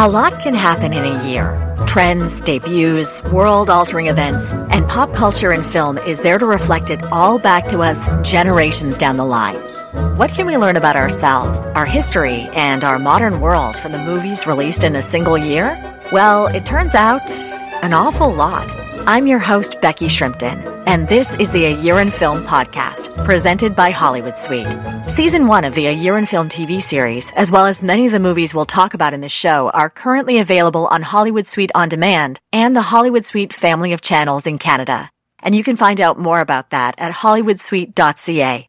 A lot can happen in a year. Trends, debuts, world-altering events, and pop culture and film is there to reflect it all back to us generations down the line. What can we learn about ourselves, our history, and our modern world from the movies released in a single year? Well, it turns out an awful lot. I'm your host, Becky Shrimpton, and this is the A Year in Film podcast, presented by Hollywood Suite. Season one of the A Year in Film TV series, as well as many of the movies we'll talk about in the show, are currently available on Hollywood Suite On Demand and the Hollywood Suite family of channels in Canada. And you can find out more about that at hollywoodsuite.ca.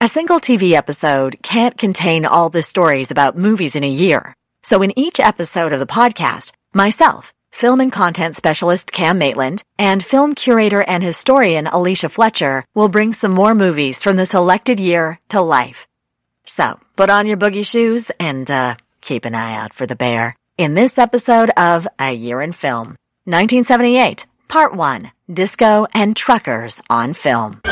A single TV episode can't contain all the stories about movies in a year. So in each episode of the podcast, myself, film and content specialist Cam Maitland, and film curator and historian Alicia Fletcher will bring some more movies from the selected year to life. So put on your boogie shoes and uh, keep an eye out for the bear in this episode of A Year in Film, 1978, Part 1, Disco and Truckers on Film.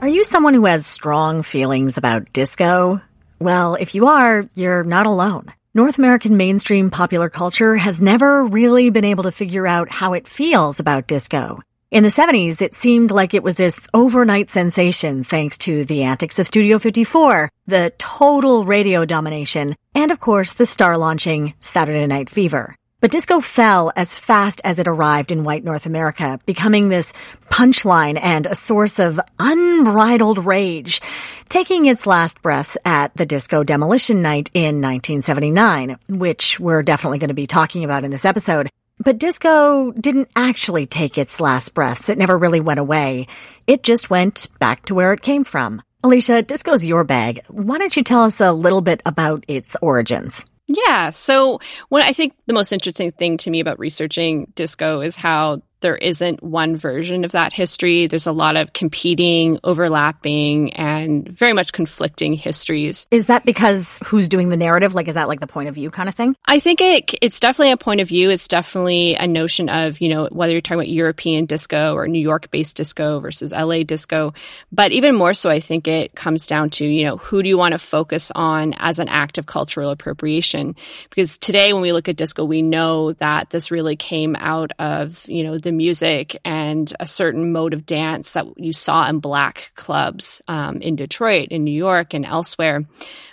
Are you someone who has strong feelings about disco? Well, if you are, you're not alone. North American mainstream popular culture has never really been able to figure out how it feels about disco. In the 70s, it seemed like it was this overnight sensation thanks to the antics of Studio 54, the total radio domination, and of course the star launching Saturday Night Fever. But disco fell as fast as it arrived in white North America, becoming this punchline and a source of unbridled rage, taking its last breaths at the Disco Demolition Night in 1979, which we're definitely going to be talking about in this episode. But disco didn't actually take its last breaths. It never really went away. It just went back to where it came from. Alicia, disco's your bag. Why don't you tell us a little bit about its origins? Yeah. So, what I think the most interesting thing to me about researching disco is how there isn't one version of that history. There's a lot of competing, overlapping, and very much conflicting histories. Is that because who's doing the narrative? Like, is that like the point of view kind of thing? I think it, it's definitely a point of view. It's definitely a notion of, you know, whether you're talking about European disco or New York based disco versus LA disco. But even more so, I think it comes down to, you know, who do you want to focus on as an act of cultural appropriation? Because today, when we look at disco, we know that this really came out of, you know, the music and a certain mode of dance that you saw in black clubs um, in Detroit, in New York, and elsewhere.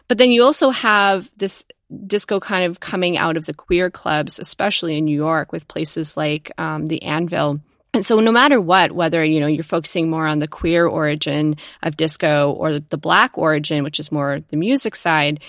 But then you also have this disco kind of coming out of the queer clubs, especially in New York, with places like um, the Anvil. And so no matter what, whether, you know, you're focusing more on the queer origin of disco or the black origin, which is more the music side,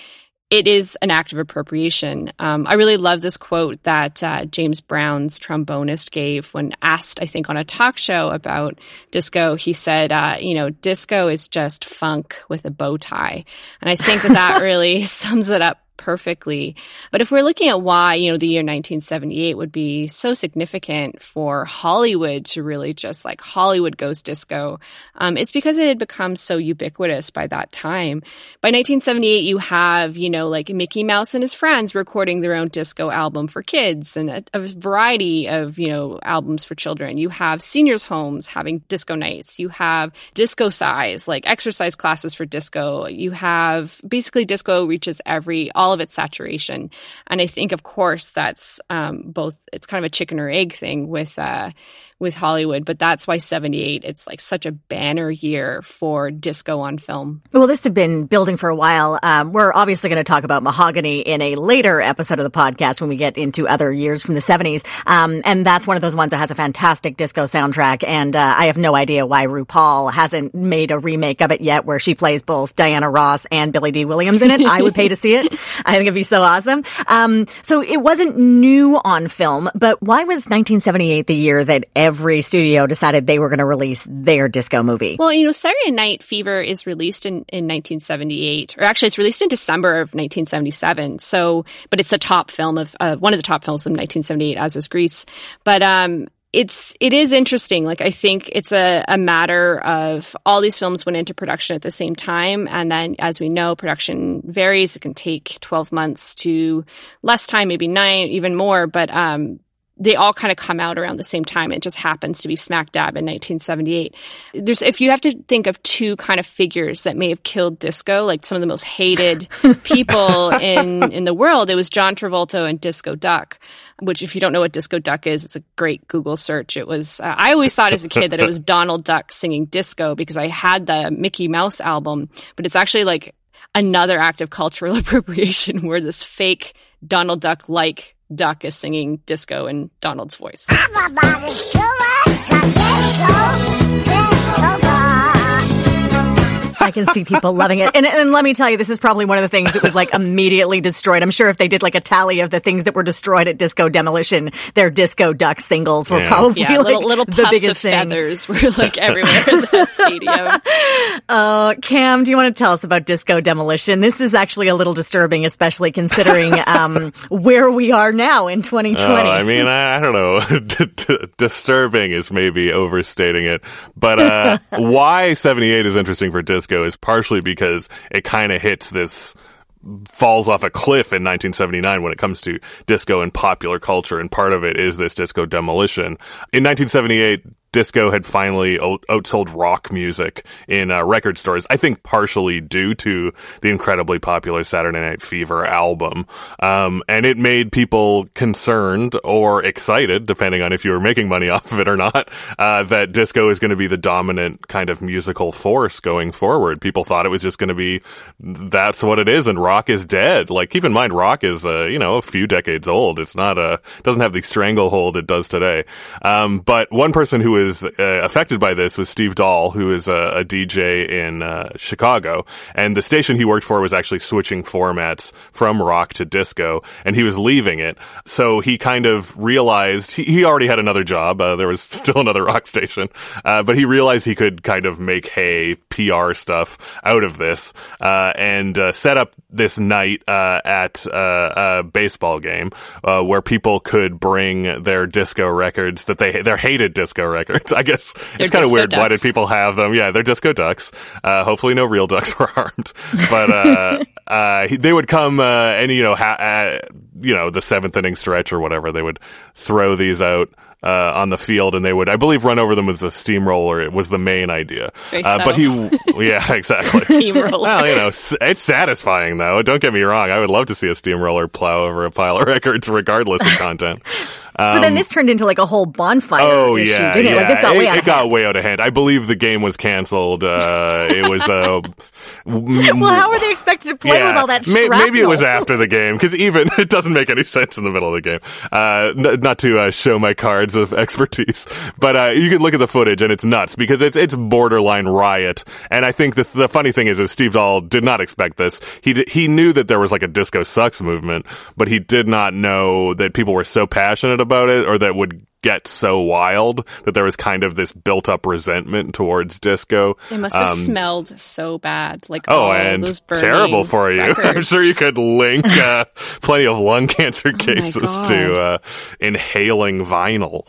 it is an act of appropriation. Um, I really love this quote that uh, James Brown's trombonist gave when asked, I think, on a talk show about disco. He said, uh, you know, disco is just funk with a bow tie. And I think that that really sums it up perfectly. But if we're looking at why, you know, the year 1978 would be so significant for Hollywood to really just like Hollywood goes disco, um, it's because it had become so ubiquitous by that time. By 1978, you have, you know, like Mickey Mouse and his friends recording their own disco album for kids and a, a variety of, you know, albums for children. You have seniors' homes having disco nights. You have disco size, like exercise classes for disco. You have basically disco reaches every, all all of its saturation. And I think, of course, that's um, both. It's kind of a chicken or egg thing with uh, with Hollywood, but that's why 78, it's like such a banner year for disco on film. Well, this had been building for a while. Um, we're obviously going to talk about Mahogany in a later episode of the podcast when we get into other years from the 70s. Um, and that's one of those ones that has a fantastic disco soundtrack. And uh, I have no idea why RuPaul hasn't made a remake of it yet where she plays both Diana Ross and Billy Dee Williams in it. I would pay to see it. I think it'd be so awesome. Um, so it wasn't new on film, but why was 1978 the year that every studio decided they were going to release their disco movie. Well, you know, Saturday Night Fever is released in, in 1978, or actually it's released in December of 1977. So, but it's the top film of, uh, one of the top films of 1978, as is Grease. But, um, it's it is interesting. Like I think it's a, a matter of all these films went into production at the same time, and then as we know, production varies. It can take twelve months to less time, maybe nine, even more. But um, they all kind of come out around the same time. It just happens to be smack dab in 1978. There's, if you have to think of two kind of figures that may have killed disco, like some of the most hated people in, in the world, it was John Travolta and Disco Duck, which if you don't know what Disco Duck is, it's a great Google search. It was, uh, I always thought as a kid that it was Donald Duck singing disco because I had the Mickey Mouse album, but it's actually like another act of cultural appropriation where this fake Donald Duck like Duck is singing disco in Donald's voice. I can see people loving it. And, and let me tell you, this is probably one of the things that was like immediately destroyed. I'm sure if they did like a tally of the things that were destroyed at Disco Demolition, their Disco Duck singles were Yeah. probably Yeah, like little, little the puffs biggest of thing. feathers were like everywhere in the stadium. Uh, Cam, do you want to tell us about Disco Demolition? This is actually a little disturbing, especially considering um, where we are now in 2020. Oh, I mean, I, I don't know. D- d- disturbing is maybe overstating it. But uh, why 78 is interesting for disco is partially because it kind of hits this falls off a cliff in 1979 when it comes to disco and popular culture, and part of it is this disco demolition. In 1978, disco had finally outsold rock music in uh, record stores. I think partially due to the incredibly popular Saturday Night Fever album, um, and it made people concerned or excited, depending on if you were making money off of it or not, uh, that disco is going to be the dominant kind of musical force going forward. People thought it was just going to be that's what it is, and rock is dead. Like keep in mind, rock is uh, you know a few decades old. It's not a doesn't have the stranglehold it does today. Um, but one person who was uh, affected by this was Steve Dahl, who is a, a DJ in uh, Chicago, and the station he worked for was actually switching formats from rock to disco, and he was leaving it. So he kind of realized he, he already had another job. Uh, there was still another rock station, uh, but he realized he could kind of make hay PR stuff out of this, uh, and uh, set up this night at a baseball game where people could bring their disco records that they their hated disco records. I guess They're it's kind of weird. Why did people have them? Yeah, they're disco ducks. Uh, hopefully, no real ducks were harmed, but uh, uh, they would come uh, and you know, ha- uh, you know, the seventh inning stretch or whatever. They would throw these out. Uh, on the field, and they would, I believe, run over them with a steamroller. It was the main idea. very uh, but he, yeah, exactly. Steamroller. Well, you know, it's satisfying though. Don't get me wrong. I would love to see a steamroller plow over a pile of records, regardless of content. But then this turned into like a whole bonfire Oh issue, yeah, didn't it? yeah. Like this got it, way out it got hand. way out of hand. I believe the game was canceled. Uh, it was. Uh, Well, how are they expected to play with all that shrapnel? maybe it was after the game because even it doesn't make any sense in the middle of the game. Uh, n- not to uh, show my cards of expertise, but uh, you can look at the footage and it's nuts because it's it's borderline riot. And I think the the funny thing is, is Steve Dahl did not expect this. He d- he knew that there was like a disco sucks movement, but he did not know that people were so passionate about it or that would get so wild that there was kind of this built up resentment towards disco. It must have Um, smelled so bad. Like Oh, all and those terrible for you. I'm sure you could link uh, plenty of lung cancer cases God. to uh, inhaling vinyl.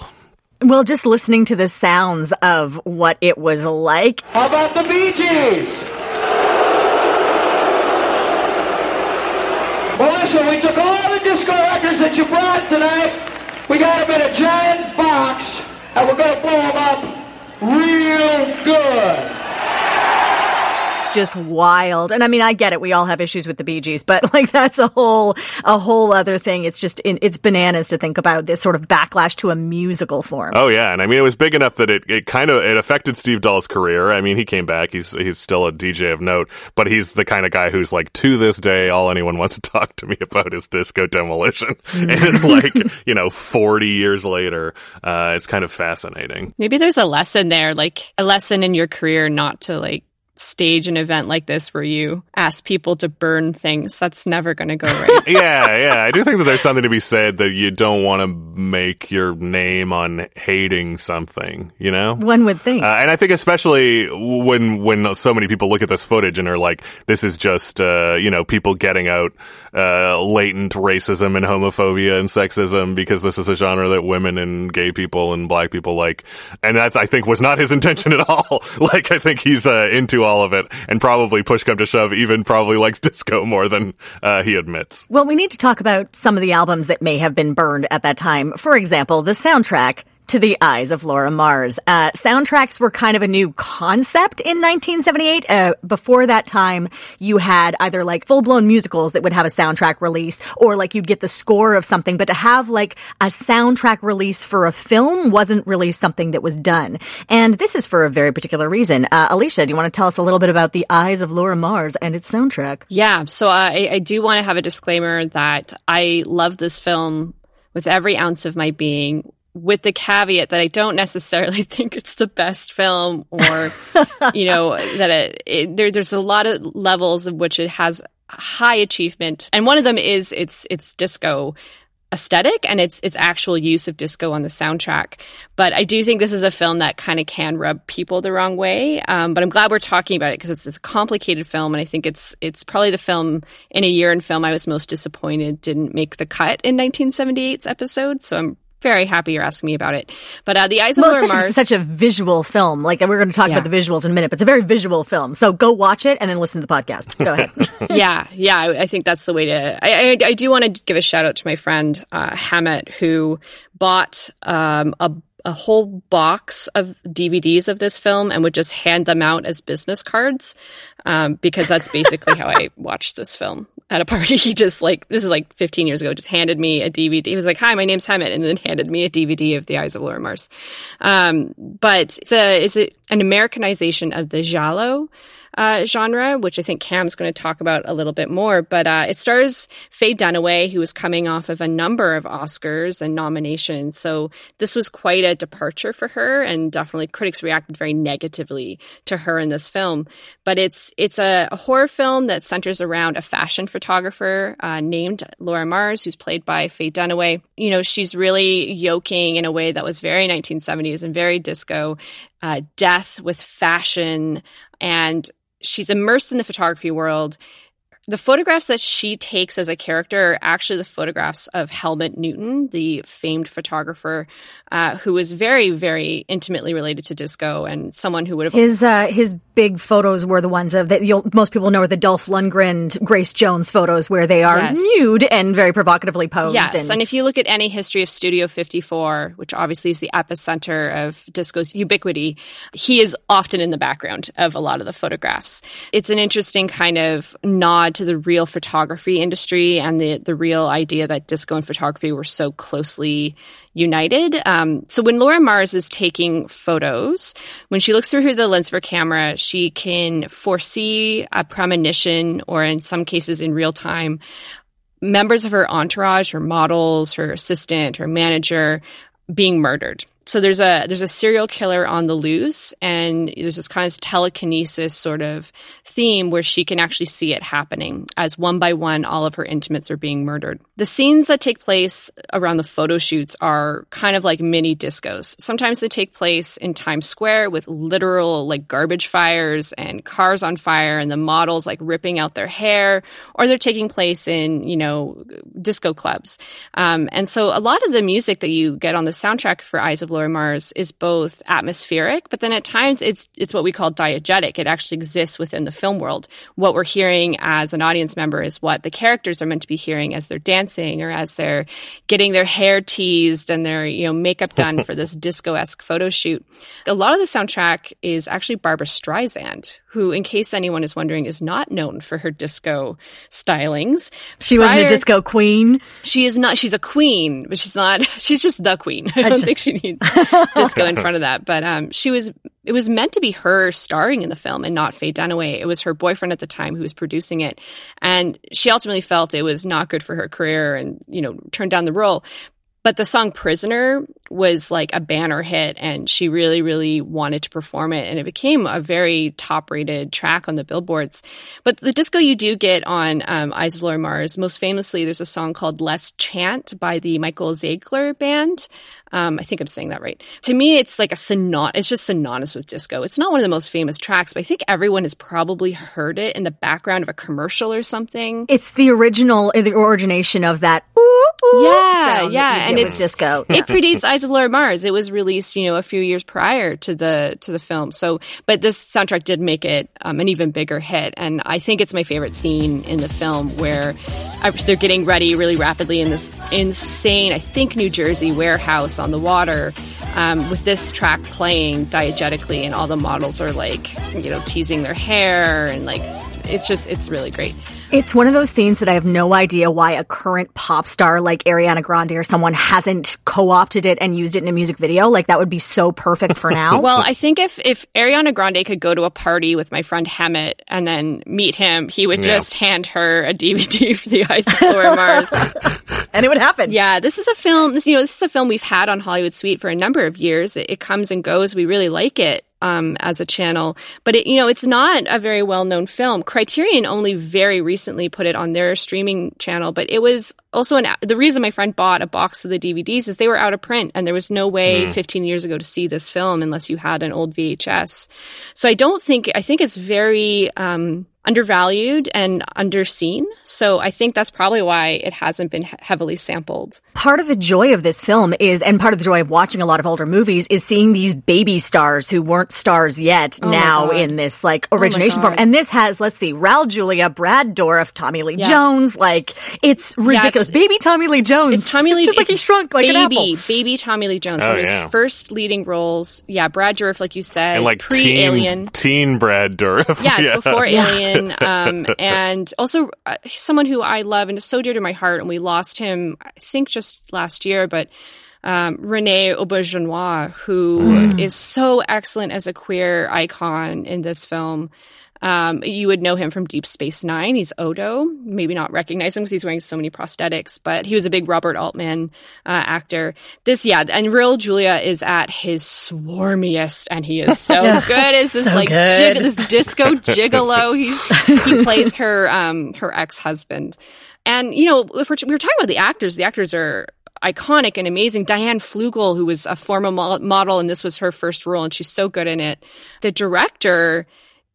Well, just listening to the sounds of what it was like, How about the Bee Gees? Well, listen, we took all the disco records that you brought tonight. We got them in a giant box, and we're going to blow them up real good. It's just wild. And I mean, I get it. We all have issues with the Bee Gees, but like that's a whole a whole other thing. It's just it's bananas to think about this sort of backlash to a musical form. Oh yeah, and I mean it was big enough that it, it kind of it affected Steve Dahl's career. I mean he came back. He's he's still a DJ of note, but he's the kind of guy who's like to this day all anyone wants to talk to me about is disco demolition. and it's like you know forty years later, uh, it's kind of fascinating. Maybe there's a lesson there, like a lesson in your career not to like stage an event like this where you ask people to burn things. That's never going to go right. yeah, yeah. I do think that there's something to be said that you don't want to make your name on hating something, you know? One would think. Uh, and I think especially when when so many people look at this footage and are like, this is just, uh, you know, people getting out uh, latent racism and homophobia and sexism because this is a genre that women and gay people and black people like. And that, I think, was not his intention at all. like, I think he's uh, into all of it and probably push come to shove, even probably likes disco more than uh, he admits. Well, we need to talk about some of the albums that may have been burned at that time. For example, the soundtrack to the eyes of Laura Mars. Uh, soundtracks were kind of a new concept in 1978. Uh, before that time, you had either like full blown musicals that would have a soundtrack release or like you'd get the score of something, but to have like a soundtrack release for a film wasn't really something that was done. And this is for a very particular reason. Uh, Alicia, do you want to tell us a little bit about the eyes of Laura Mars and its soundtrack? Yeah. So I, I do want to have a disclaimer that I love this film with every ounce of my being with the caveat that I don't necessarily think it's the best film or, you know, that it, it, there, there's a lot of levels of which it has high achievement. And one of them is its, its disco aesthetic and its its actual use of disco on the soundtrack. But I do think this is a film that kind of can rub people the wrong way. Um, but I'm glad we're talking about it because it's, it's, a complicated film, and I think it's it's probably the film in a year in film I was most disappointed didn't make the cut in 1978's episode. So I'm very happy you're asking me about it. But uh, the Eyes of well, Mars, such a visual film. Like we're going to talk yeah. about the visuals in a minute, but it's a very visual film. So go watch it and then listen to the podcast. Go ahead. yeah, yeah, I, I, think that's the way to. I, I, I do want to give a shout out to my friend uh, Hammett who bought um, a a whole box of DVDs of this film and would just hand them out as business cards um, because that's basically how I watched this film at a party. He just like this is like 15 years ago, just handed me a DVD. He was like, "Hi, my name's Hammett," and then handed me a DVD of The Eyes of Laura Mars. Um, but it's a is it an Americanization of the giallo uh, genre, which I think Cam's going to talk about a little bit more. But uh, it stars Faye Dunaway, who was coming off of a number of Oscars and nominations. So this was quite a departure for her, and definitely critics reacted very negatively to her in this film. But it's it's a, a horror film that centers around a fashion photographer uh, named Laura Mars, who's played by Faye Dunaway. You know, she's really yoking in a way that was very 1970s and very disco. Uh, death with fashion and she's immersed in the photography world. The photographs that she takes as a character are actually the photographs of Helmut Newton, the famed photographer, uh, who was very, very intimately related to disco and someone who would have his uh, his big photos were the ones of that most people know are the Dolph Lundgren, Grace Jones photos where they are yes. nude and very provocatively posed. Yes, and, and if you look at any history of Studio 54, which obviously is the epicenter of disco's ubiquity, he is often in the background of a lot of the photographs. It's an interesting kind of nod to the real photography industry and the the real idea that disco and photography were so closely united. Um, so when Laura Mars is taking photos, when she looks through the lens of her camera, she can foresee a premonition, or in some cases in real time, members of her entourage, her models, her assistant, her manager being murdered so there's a there's a serial killer on the loose and there's this kind of telekinesis sort of theme where she can actually see it happening as one by one all of her intimates are being murdered. The scenes that take place around the photo shoots are kind of like mini discos. Sometimes they take place in times square with literal like garbage fires and cars on fire and the models like ripping out their hair or they're taking place in you know disco clubs. Um, and so a lot of the music that you get on the soundtrack for eyes of Laura Mars is both atmospheric, but then at times it's it's what we call diegetic. It actually exists within the film world. What we're hearing as an audience member is what the characters are meant to be hearing as they're dancing or as they're getting their hair teased and their you know makeup done for this disco esque photo shoot. A lot of the soundtrack is actually Barbra Streisand, who, in case anyone is wondering, is not known for her disco stylings. She wasn't a disco queen. She is not. She's a queen, but she's not. She's just the queen. I don't think she needs disco in front of that. But um, she was. It was meant to be her starring in the film and not Faye Dunaway. It was her boyfriend at the time who was producing it, and she ultimately felt it was not good for her career, and you know turned down the role. But the song Prisoner was like a banner hit and she really, really wanted to perform it. And it became a very top rated track on the billboards. But the disco you do get on um, Eyes of Laura Mars, most famously, there's a song called Let's Chant by the Michael Ziegler Band. Um, I think I'm saying that right. To me, it's like a synony. It's just synonymous with disco. It's not one of the most famous tracks, but I think everyone has probably heard it in the background of a commercial or something. It's the original, the origination of that. Ooh, ooh yeah, yeah, and it's disco. It predates Eyes of Laura Mars. It was released, you know, a few years prior to the to the film. So, but this soundtrack did make it um, an even bigger hit, and I think it's my favorite scene in the film where uh, they're getting ready really rapidly in this insane, I think, New Jersey warehouse on the water. Um, with this track playing diegetically, and all the models are like, you know, teasing their hair, and like, it's just, it's really great. It's one of those scenes that I have no idea why a current pop star like Ariana Grande or someone hasn't co-opted it and used it in a music video. Like that would be so perfect for now. Well, I think if if Ariana Grande could go to a party with my friend Hemet and then meet him, he would Yeah. just hand her a DVD for the Eyes of Laura Mars. and it would happen. Yeah, this is a film. This, you know, this is a film we've had on Hollywood Suite for a number of years. It, it comes and goes. We really like it um, as a channel, but it, you know, it's not a very well known film. Criterion only very recently put it on their streaming channel, but it was also an. The reason my friend bought a box of the DVDs is they were out of print, and there was no way 15 years ago to see this film unless you had an old VHS. So I don't think I think it's very. Um, undervalued and underseen. So I think that's probably why it hasn't been heavily sampled. Part of the joy of this film is, and part of the joy of watching a lot of older movies is seeing these baby stars who weren't stars yet oh my now in this like oh origination form. And this has, let's see, Raul Julia, Brad Dourif, Tommy Lee Yeah. Jones. Like it's ridiculous. it's- baby Tommy Lee Jones. It's Tommy Lee. Just like he shrunk like baby, an apple. baby Tommy Lee Jones. Oh, one of his yeah. first leading roles. Yeah, Brad Dourif, like you said, and like pre teen, Alien. teen Brad Dourif. Yeah, it's before Alien, um, and also uh, someone who I love and is so dear to my heart. And we lost him, I think, just last year, but. Um, Rene Auberjonois, who is so excellent as a queer icon in this film. Um, you would know him from Deep Space Nine. He's Odo. Maybe not recognize him because he's wearing so many prosthetics, but he was a big Robert Altman uh, actor. This, yeah, and Raul Julia is at his swarmiest, and he is so good as this So like jig- this disco gigolo. He's he plays her um her ex husband, and you know if we're, we were talking about the actors, the actors are iconic and amazing. Diane Fluegel, who was a former mo- model, and this was her first role, and she's so good in it. The director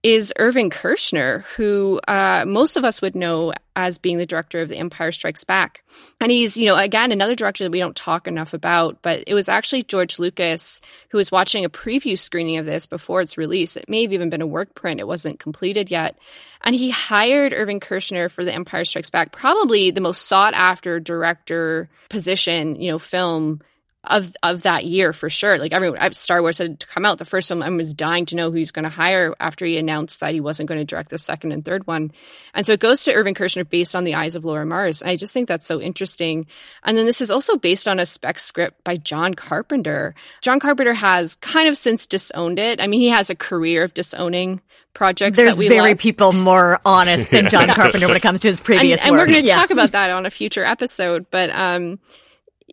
is Irving Kershner, who uh, most of us would know as being the director of The Empire Strikes Back. And he's, you know, again, another director that we don't talk enough about, but it was actually George Lucas who was watching a preview screening of this before its release. It may have even been a work print, it wasn't completed yet. And he hired Irving Kershner for The Empire Strikes Back, probably the most sought after director position, you know, film of of that year for sure. Like everyone, Star Wars had come out. The first one, I was dying to know who he's going to hire after he announced that he wasn't going to direct the second and third one. And so it goes to Irving Kershner based on the Eyes of Laura Mars. And I just think that's so interesting. And then this is also based on a spec script by John Carpenter. John Carpenter has kind of since disowned it. I mean, he has a career of disowning projects There's that we very love. people more honest than John Carpenter when it comes to his and, previous and we're going to Yeah. talk about that on a future episode. But um,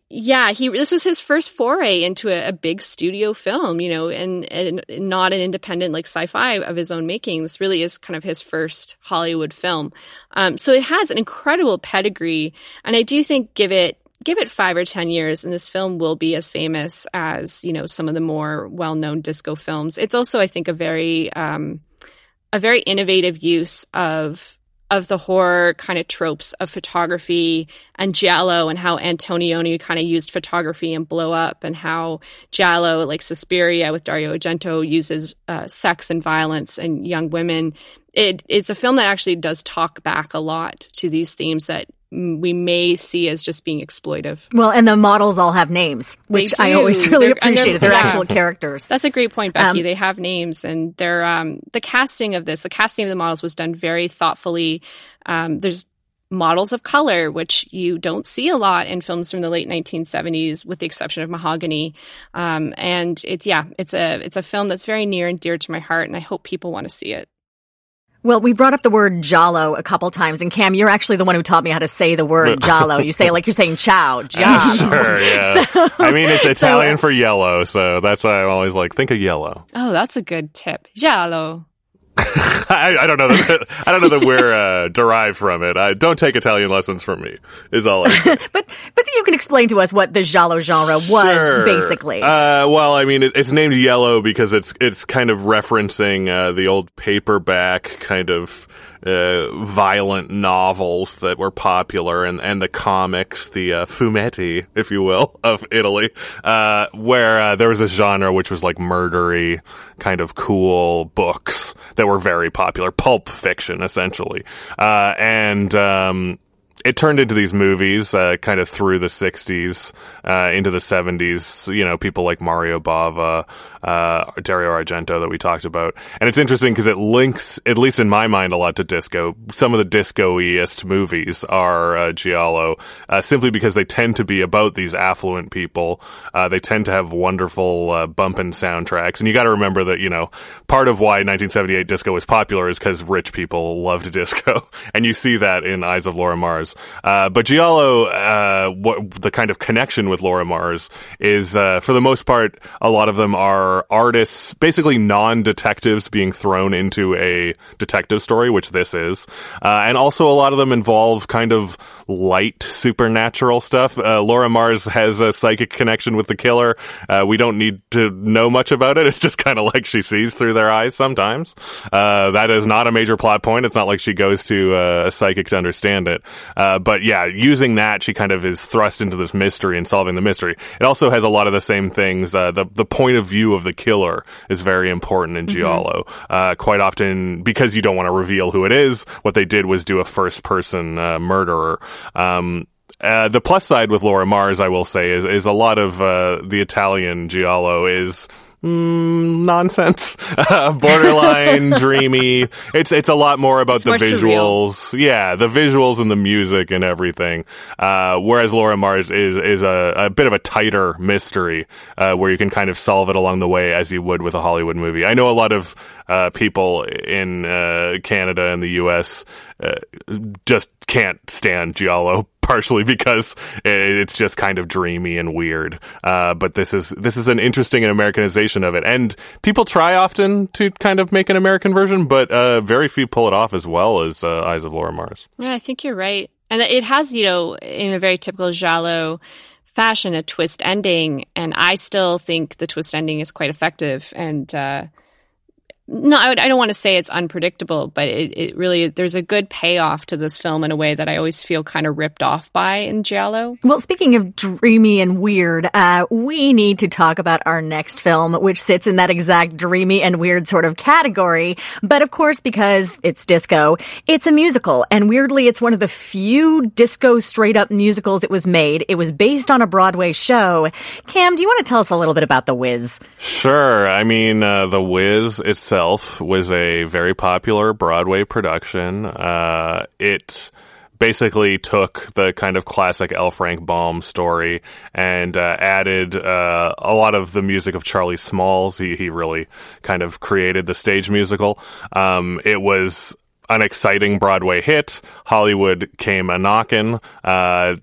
yeah, he this was his first foray into a, a big studio film, you know, and, and not an independent like sci-fi of his own making. This really is kind of his first Hollywood film. Um, so it has an incredible pedigree, and I do think give it give it five or ten years and this film will be as famous as you know some of the more well-known disco films it's also i think a very um, a very innovative use of of the horror kind of tropes of photography and Giallo and how Antonioni kind of used photography and blow up and how Giallo, like Suspiria with Dario Argento, uses uh, sex and violence and young women. It, it's a film that actually does talk back a lot to these themes that we may see as just being exploitive. Well, and the models all have names, which I always really They're- and they're- They're yeah. actual characters. That's a great point, Becky. Um, they have names, and they're um, the casting of this. The casting of the models was done very thoughtfully. Um, there's models of color, which you don't see a lot in films from the late 1970s, with the exception of Mahogany. Um, and it's yeah, it's a it's a film that's very near and dear to my heart, and I hope people want to see it. Well, we brought up the word giallo a couple times, and Cam, you're actually the one who taught me how to say the word giallo. You say it like you're saying ciao, giallo. sure, yeah. I mean, it's Italian for yellow, so that's why I'm always like, think of yellow. Oh, that's a good tip. Giallo. I, I don't know. That, I don't know that we're uh, derived from it. I don't take Italian lessons from me. Is all but but you can explain to us what the giallo genre was Sure. basically. Uh, well, I mean, it, it's named yellow because it's it's kind of referencing uh, the old paperback kind of uh, violent novels that were popular and, and the comics, the uh, fumetti, if you will, of Italy, uh, where uh, there was this genre which was like murdery, kind of cool books that were very popular, pulp fiction essentially, uh, and. Um, it turned into these movies kind of through the 60s uh, into the 70s you know people like mario bava uh, dario argento that we talked about. And it's interesting because it links at least in my mind a lot to disco. Some of the disco-iest movies are uh, giallo uh, simply because they tend to be about these affluent people. Uh, they tend to have wonderful uh, bumping soundtracks. And you got to remember that you know part of why 1978 disco was popular is because rich people loved disco. And you see that in eyes of laura mars. Uh, but giallo uh, what the kind of connection with laura mars is for the most part a lot of them are artists basically non-detectives being thrown into a detective story which this is. Uh, and also a lot of them involve kind of light supernatural stuff. Uh, laura mars has a psychic connection with the killer. Uh, we don't need to know much about it. It's just kind of like she sees through their eyes sometimes. Uh, that is not a major plot point. It's not like she goes to uh, a psychic to understand it. Uh, but yeah using that she kind of is thrust into this mystery and solving the mystery. It also has a lot of the same things the, the point of view of the killer is very important in giallo. Uh, quite often because you don't want to reveal who it is what they did was do a first person uh, murderer. Um, uh, the plus side with Laura Mars, I will say, is, is a lot of uh, the Italian giallo is mm, nonsense, borderline dreamy. It's it's a lot more about It's the more surreal. visuals, yeah, the visuals and the music and everything. Uh, whereas Laura Mars is is a, a bit of a tighter mystery uh, where you can kind of solve it along the way as you would with a Hollywood movie. I know a lot of uh, people in uh, Canada and the U.S. Uh, just can't stand giallo partially because it's just kind of dreamy and weird. Uh, but this is this is an interesting Americanization of it, and people try often to kind of make an American version, but uh, very few pull it off as well as uh, Eyes of Laura Mars. Yeah, I think you're right. And it has, you know, in a very typical Giallo fashion, a twist ending. And I still think the twist ending is quite effective. And, uh, no, I, I don't want to say it's unpredictable, but it, it really, there's a good payoff to this film in a way that I always feel kind of ripped off by in Giallo. Well, speaking of dreamy and weird, uh, we need to talk about our next film, which sits in that exact dreamy and weird sort of category. But of course, because it's disco, it's a musical. And weirdly, it's one of the few disco straight up musicals it was made. It was based on a Broadway show. Cam, do you want to tell us a little bit about The Wiz? Sure. I mean, uh, The Wiz itself was a very popular Broadway production. Uh, it basically took the kind of classic L. Frank Baum story and uh, added uh, a lot of the music of Charlie Smalls. He, he really kind of created the stage musical. Um, it was an exciting Broadway hit. Hollywood came a knocking. Uh,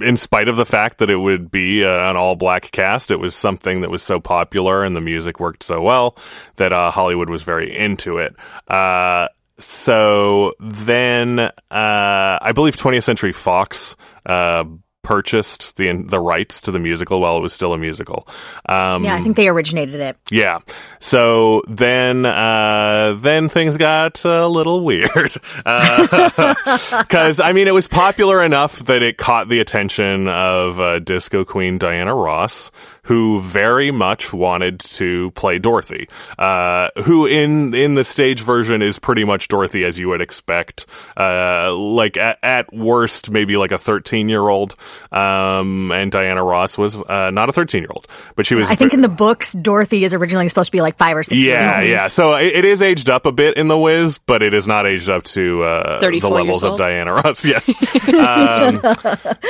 in spite of the fact that it would be uh, an all black cast, it was something that was so popular and the music worked so well that uh, Hollywood was very into it. Uh, so then, uh, I believe 20th Century Fox uh, purchased the the rights to the musical while it was still a musical. Um, Yeah, I think they originated it. yeah. So then, uh, then things got a little weird. Because, I mean, it was popular enough that it caught the attention of uh, disco queen Diana Ross, who very much wanted to play Dorothy, uh, who in, in the stage version is pretty much Dorothy as you would expect. Uh, like at, at worst, maybe like a 13 year old. Um, and Diana Ross was, uh, not a 13 year old, but she was I think in the books, Dorothy is originally supposed to be like five or six years yeah, old. yeah. So it, it is aged up a bit in the Wiz, but it is not aged up to uh, the levels of. Diana Ross. Yes. um,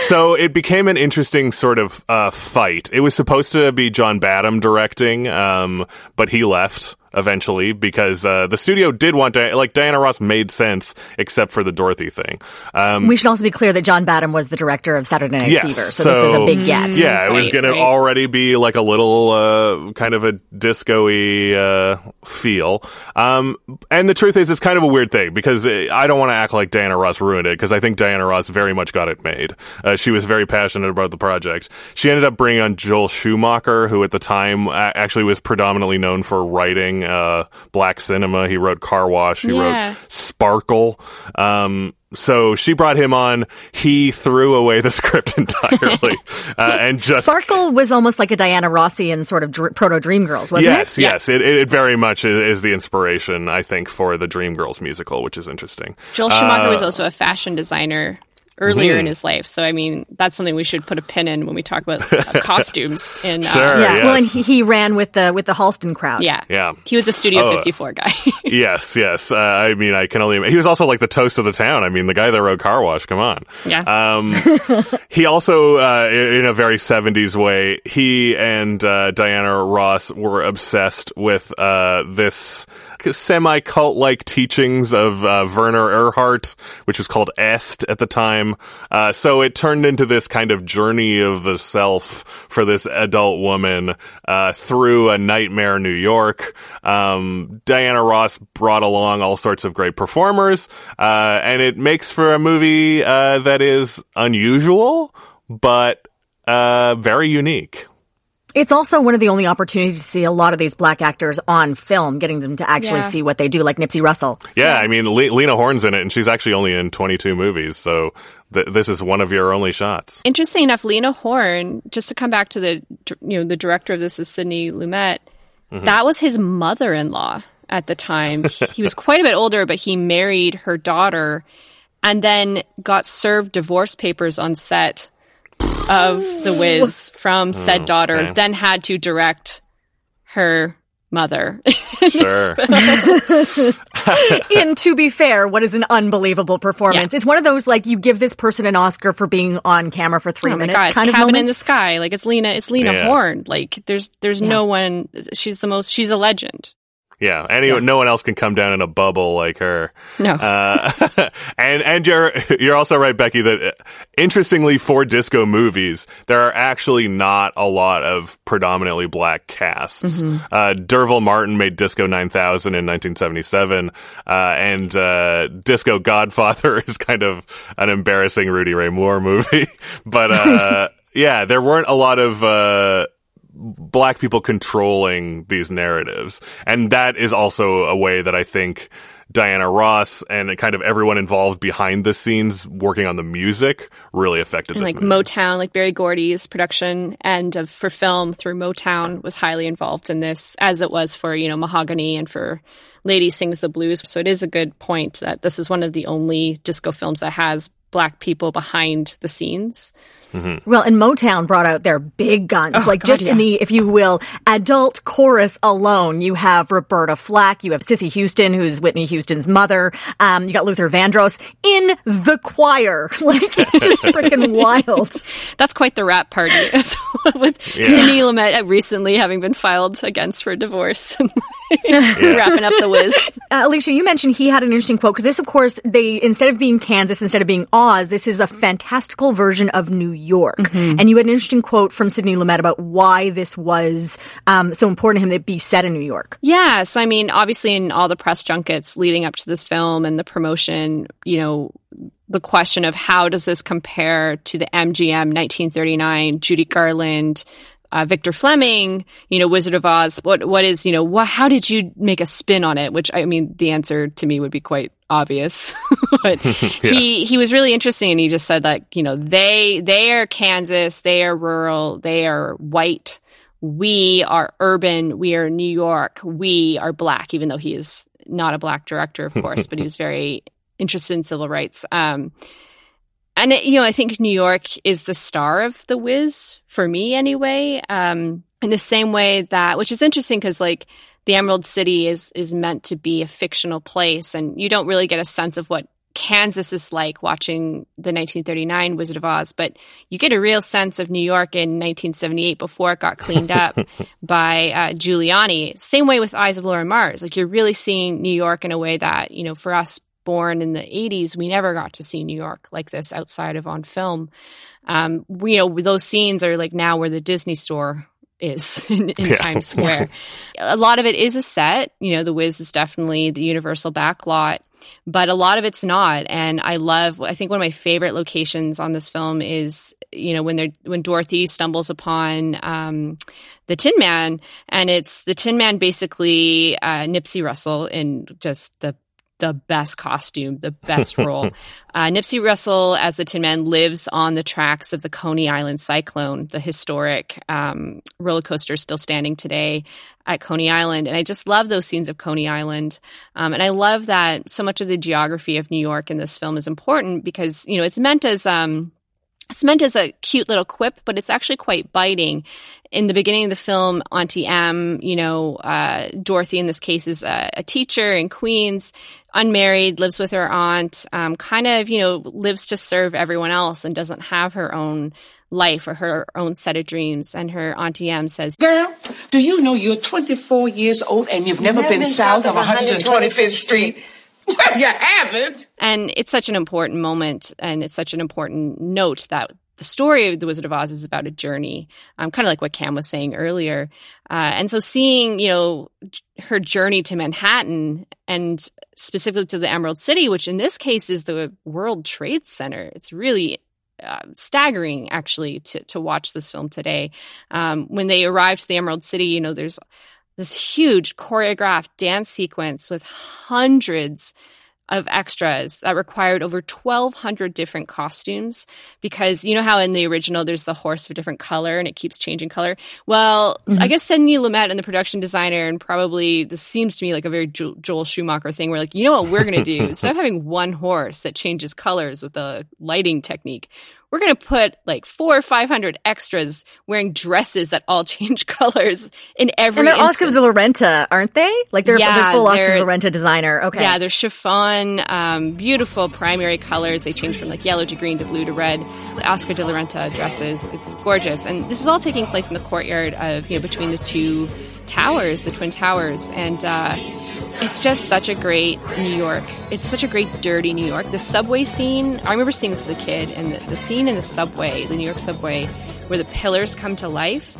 so it became an interesting sort of uh, fight. It was supposed to be John Badham directing, um, but he left. Eventually because uh, the studio did want to like Diana Ross made sense except for the Dorothy thing. Um, We should also be clear that John Badham was the director of Saturday Night Yes, Fever, so, this was a big get. yeah, it was Right, going to already be like a little uh, kind of a disco-y uh, feel. Um, and the truth is, it's kind of a weird thing because uh, I don't want to act like Diana Ross ruined it because I think Diana Ross very much got it made. Uh, she was very passionate about the project. She ended up bringing on Joel Schumacher, who at the time actually was predominantly known for writing uh, black cinema. He wrote Car Wash. He Yeah. wrote Sparkle. Um, so she brought him on. He threw away the script entirely uh, and just. Sparkle was almost like a Diana Rossian sort of dr- proto Dreamgirls, wasn't Yes, it? yes, yes. it, it very much is, is the inspiration, I think, for the Dreamgirls musical, which is interesting. Joel Schumacher Uh, was also a fashion designer earlier Mm-hmm. in his life. So, I mean, that's something we should put a pin in when we talk about uh, costumes. In, Sure. Uh, Yeah, yes. well, and he, he ran with the with the Halston crowd. yeah. Yeah. He was a Studio Oh. 54 guy. Yes, yes. Uh, I mean, I can only. He was also like the toast of the town. I mean, the guy that wrote Car Wash. Come on. Yeah. Um, he also, uh, in a very '70s way, he and uh, Diana Ross were obsessed with uh, this semi cult like teachings of uh, Werner Erhard, which was called Est at the time. Uh, so it turned into this kind of journey of the self for this adult woman uh, through a nightmare New York. Um, Diana Ross brought along all sorts of great performers, uh, and it makes for a movie uh, that is unusual, but uh, very unique. It's also one of the only opportunities to see a lot of these black actors on film, getting them to actually Yeah. see what they do, like Nipsey Russell. Yeah, I mean, Le- Lena Horne's in it, and she's actually only in 22 movies, so th- this is one of your only shots. Interesting enough, Lena Horne, just to come back to the, you know, the director of this is Sidney Lumet. Mm-hmm. That was his mother-in-law at the time. he was quite a bit older, but he married her daughter and then got served divorce papers on set of The Wiz from oh, said daughter, Oh, okay. then had to direct her mother. Sure. and to be fair, what is an unbelievable performance? Yeah. It's one of those like you give this person an Oscar for being on camera for three oh my minutes god, it's kind of Cabin in the. Sky. Like it's Lena, it's Lena Yeah. Horne. Like there's there's no one. She's the most. She's a legend. Yeah, anyone, no one else can come down in a bubble like her. No. Uh, and and you're you're also right, Becky. That uh, interestingly, for disco movies, there are actually not a lot of predominantly black casts. Uh, D'Urville Martin made Disco 9000 in 1977, uh, and uh, Disco Godfather is kind of an embarrassing Rudy Ray Moore movie. but uh, yeah, there weren't a lot of. Black people controlling these narratives. And that is also a way that I think Diana Ross and kind of everyone involved behind the scenes working on the music really affected and like movie. Motown, like Berry Gordy's production and uh, for film through Motown was highly involved in this, as it was for you know Mahogany and for Lady Sings the Blues. So it is a good point that this is one of the only disco films that has black people behind the scenes. Well, and Motown brought out their big guns. like God, just in the, if you will, adult chorus alone, you have Roberta Flack, you have Cissy Houston, who's Whitney Houston's mother. Um, you got Luther Vandross in the choir. Like it's just freaking wild. That's quite the wrap party with Sidney Lumet recently having been filed against for divorce, wrapping up the Wiz. Uh, Alicia, you mentioned he had an interesting quote because this, of course, they instead of being Kansas, instead of being Oz, this is a fantastical version of New York. And you had an interesting quote from Sidney Lumet about why this was um, so important to him that it be set in New York. Yeah. So, I mean, obviously, in all the press junkets leading up to this film and the promotion, you know, the question of how does this compare to the MGM 1939, Judy Garland, uh, Victor Fleming, you know, Wizard of Oz. What what is you know what? How did you make a spin on it? Which I mean, the answer to me would be quite obvious, but he he was really interesting, and he just said that you know they they are Kansas, they are rural, they are white. We are urban. We are New York. We are black, even though he is not a black director, of course, but he was very interested in civil rights. Um, and it, you know, I think New York is the star of The Wiz for me, anyway. Um, in the same way that, which is interesting because like the Emerald City is is meant to be a fictional place, and you don't really get a sense of what Kansas is like watching the 1939 Wizard of Oz, but you get a real sense of New York in 1978 before it got cleaned up by uh, Giuliani. Same way with Eyes of Laura Mars. Like you're really seeing New York in a way that, you know, for us born in the 80s, we never got to see New York like this outside of on film. Um, we, you know, those scenes are like now where the Disney store is in, in yeah. Times Square. a lot of it is a set. You know, the Wiz is definitely the Universal backlot but a lot of it's not. And I love, I think one of my favorite locations on this film is, you know, when they're, when Dorothy stumbles upon, um, the Tin Man and it's the Tin Man basically, uh, Nipsey Russell in just the the best costume, the best role. Uh, Nipsey Russell as the Tin Man lives on the tracks of the Coney Island Cyclone, the historic um, roller coaster still standing today at Coney Island. And I just love those scenes of Coney Island. Um, and I love that so much of the geography of New York in this film is important because, you know, it's meant as. Um, it's meant as a cute little quip, but it's actually quite biting. In the beginning of the film, Auntie M, you know, uh, Dorothy in this case is a, a, teacher in Queens, unmarried, lives with her aunt, um, kind of, you know, lives to serve everyone else and doesn't have her own life or her own set of dreams. And her Auntie M says, Girl, do you know you're 24 years old and you've never, never been, been, south of 125th Street? you haven't. And it's such an important moment, and it's such an important note that the story of the Wizard of Oz is about a journey, um, kind of like what Cam was saying earlier. Uh, and so, seeing you know her journey to Manhattan and specifically to the Emerald City, which in this case is the World Trade Center, it's really uh, staggering actually to to watch this film today. Um, when they arrive to the Emerald City, you know, there's this huge choreographed dance sequence with hundreds of extras that required over 1200 different costumes because you know how in the original there's the horse of a different color and it keeps changing color well mm-hmm. i guess sidney lumet and the production designer and probably this seems to me like a very joel schumacher thing where like you know what we're going to do instead of having one horse that changes colors with a lighting technique we're going to put like four or 500 extras wearing dresses that all change colors in every And they're instance. Oscar de la Renta, aren't they? Like they're, yeah, they're full Oscar de la Renta designer. Okay. Yeah, they're chiffon, um, beautiful primary colors. They change from like yellow to green to blue to red. Oscar de la Renta dresses. It's gorgeous. And this is all taking place in the courtyard of, you know, between the two towers, the Twin Towers. And, uh, it's just such a great New York. It's such a great dirty New York. The subway scene, I remember seeing this as a kid, and the, the scene in the subway, the New York subway, where the pillars come to life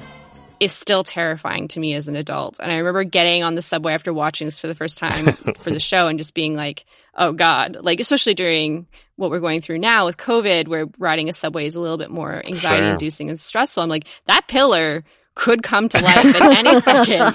is still terrifying to me as an adult. And I remember getting on the subway after watching this for the first time for the show and just being like, oh God, like, especially during what we're going through now with COVID, where riding a subway is a little bit more anxiety inducing and stressful. I'm like, that pillar could come to life at any second.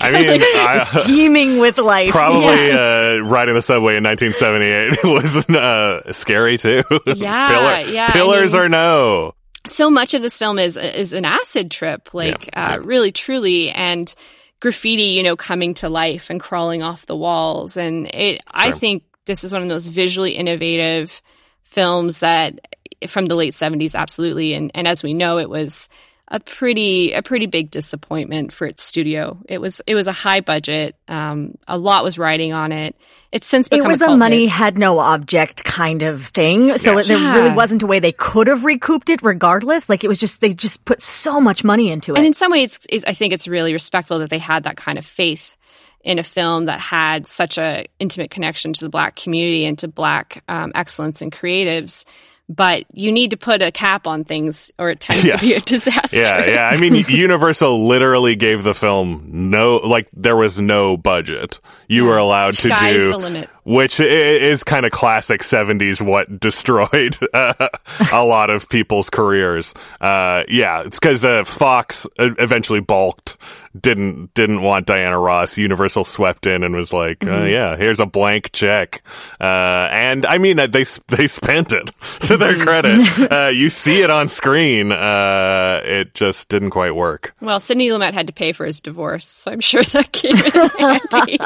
I mean, it's teeming with life. Probably yes. uh, riding the subway in 1978 was uh, scary too. Yeah, Pillar, yeah. Pillars I mean, or no. So much of this film is is an acid trip, like yeah, uh, yeah. really, truly, and graffiti, you know, coming to life and crawling off the walls. And it, sure. I think this is one of those visually innovative films that from the late 70s, absolutely. And, and as we know, it was a pretty a pretty big disappointment for its studio. It was it was a high budget. Um, a lot was riding on it. It's since become it was a, a money hit. had no object kind of thing. So yeah. it, there really wasn't a way they could have recouped it, regardless. Like it was just they just put so much money into it. And in some ways, it's, I think it's really respectful that they had that kind of faith in a film that had such a intimate connection to the black community and to black um, excellence and creatives but you need to put a cap on things or it tends yes. to be a disaster. Yeah, yeah. I mean, Universal literally gave the film no, like, there was no budget. You were allowed to Sky's do. The limit. Which is kind of classic 70s what destroyed uh, a lot of people's careers. Uh, yeah, it's because uh, Fox eventually balked didn't didn't want Diana Ross. Universal swept in and was like, uh, mm-hmm. uh, "Yeah, here's a blank check," uh, and I mean they they spent it. to their credit. Uh, you see it on screen. Uh, it just didn't quite work. Well, Sidney Lumet had to pay for his divorce, so I'm sure that came in handy.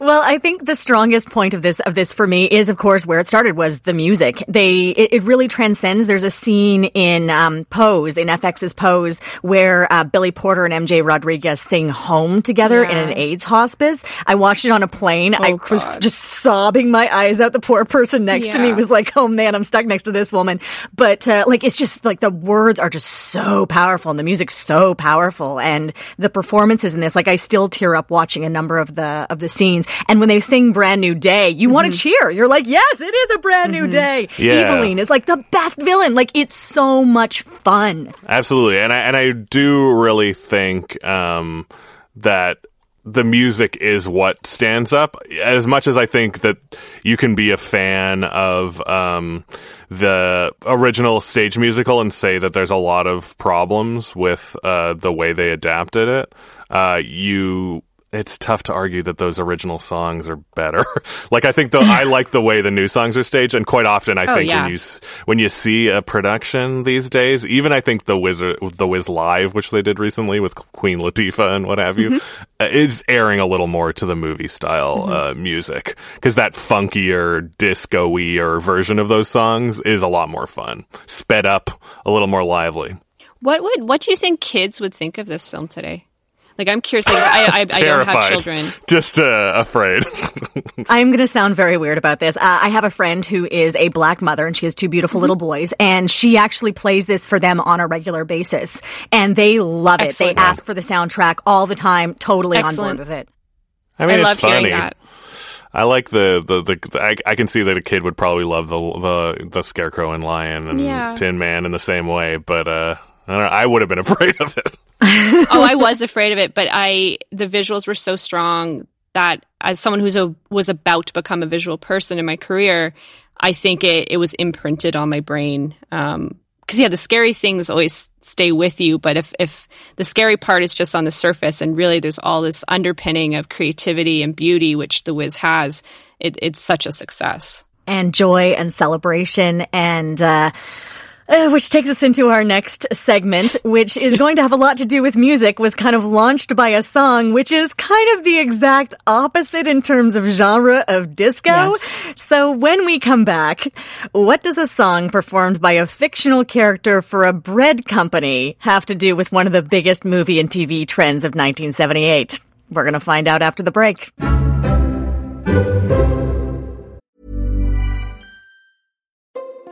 well, I think the strongest point of this of this for me is, of course, where it started was the music. They it, it really transcends. There's a scene in um, Pose in FX's Pose where uh, Billy Porter and MJ Rodriguez sing "Home" together Yeah. in an AIDS hospice. I watched it on a plane. I Oh, was just sobbing my eyes out. The poor person next to me was like, "Oh man, I'm stuck next to this woman." But uh, like, it's just like the words are just so powerful, and the music's so powerful, and the performances in this. Like, I still tear up watching a number of the of the scenes. And when they sing "Brand New Day," you want to cheer. You're like, "Yes, it is a brand new day." Yeah. Evillene is like the best villain. Like, it's so much fun. Absolutely, and I and I do really think um, that the music is what stands up. As much as I think that you can be a fan of um, the original stage musical and say that there's a lot of problems with uh, the way they adapted it, uh, you. It's tough to argue that those original songs are better. like I think the I like the way the new songs are staged, and quite often I Oh, think yeah. when you when you see a production these days, even I think the Wizard, the Wiz Live, which they did recently with Queen Latifah and what have you, uh, is airing a little more to the movie style uh, music because that funkier, disco-y version of those songs is a lot more fun, sped up, a little more lively. what would what do you think kids would think of this film today? Like, I'm curious. Like, I, I, I don't have children. just uh, afraid. I'm going to sound very weird about this. Uh, I have a friend who is a black mother and she has two beautiful little boys and she actually plays this for them on a regular basis and they love it. Excellent. They ask for the soundtrack all the time, totally Excellent. on board with it. I mean, I it's love funny. hearing that. I like the the, the, I, I can see that a kid would probably love the the the Scarecrow and Lion and Yeah. Tin Man in the same way, but uh, I don't. I would have been afraid of it. oh, I was afraid of it, but I the visuals were so strong that as someone who's a was about to become a visual person in my career, I think it it was imprinted on my brain. Um, because yeah, the scary things always stay with you, but if if the scary part is just on the surface and really there's all this underpinning of creativity and beauty which the Wiz has, it, it's such a success. And joy and celebration and, uh, uh, which takes us into our next segment, which is going to have a lot to do with music, was kind of launched by a song, which is kind of the exact opposite in terms of genre of disco. Yes. So when we come back, what does a song performed by a fictional character for a bread company have to do with one of the biggest movie and TV trends of 1978? We're going to find out after the break.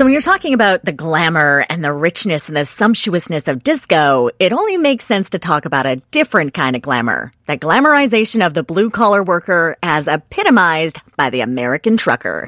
So when you're talking about the glamour and the richness and the sumptuousness of disco, it only makes sense to talk about a different kind of glamour. The glamorization of the blue collar worker as epitomized by the American trucker.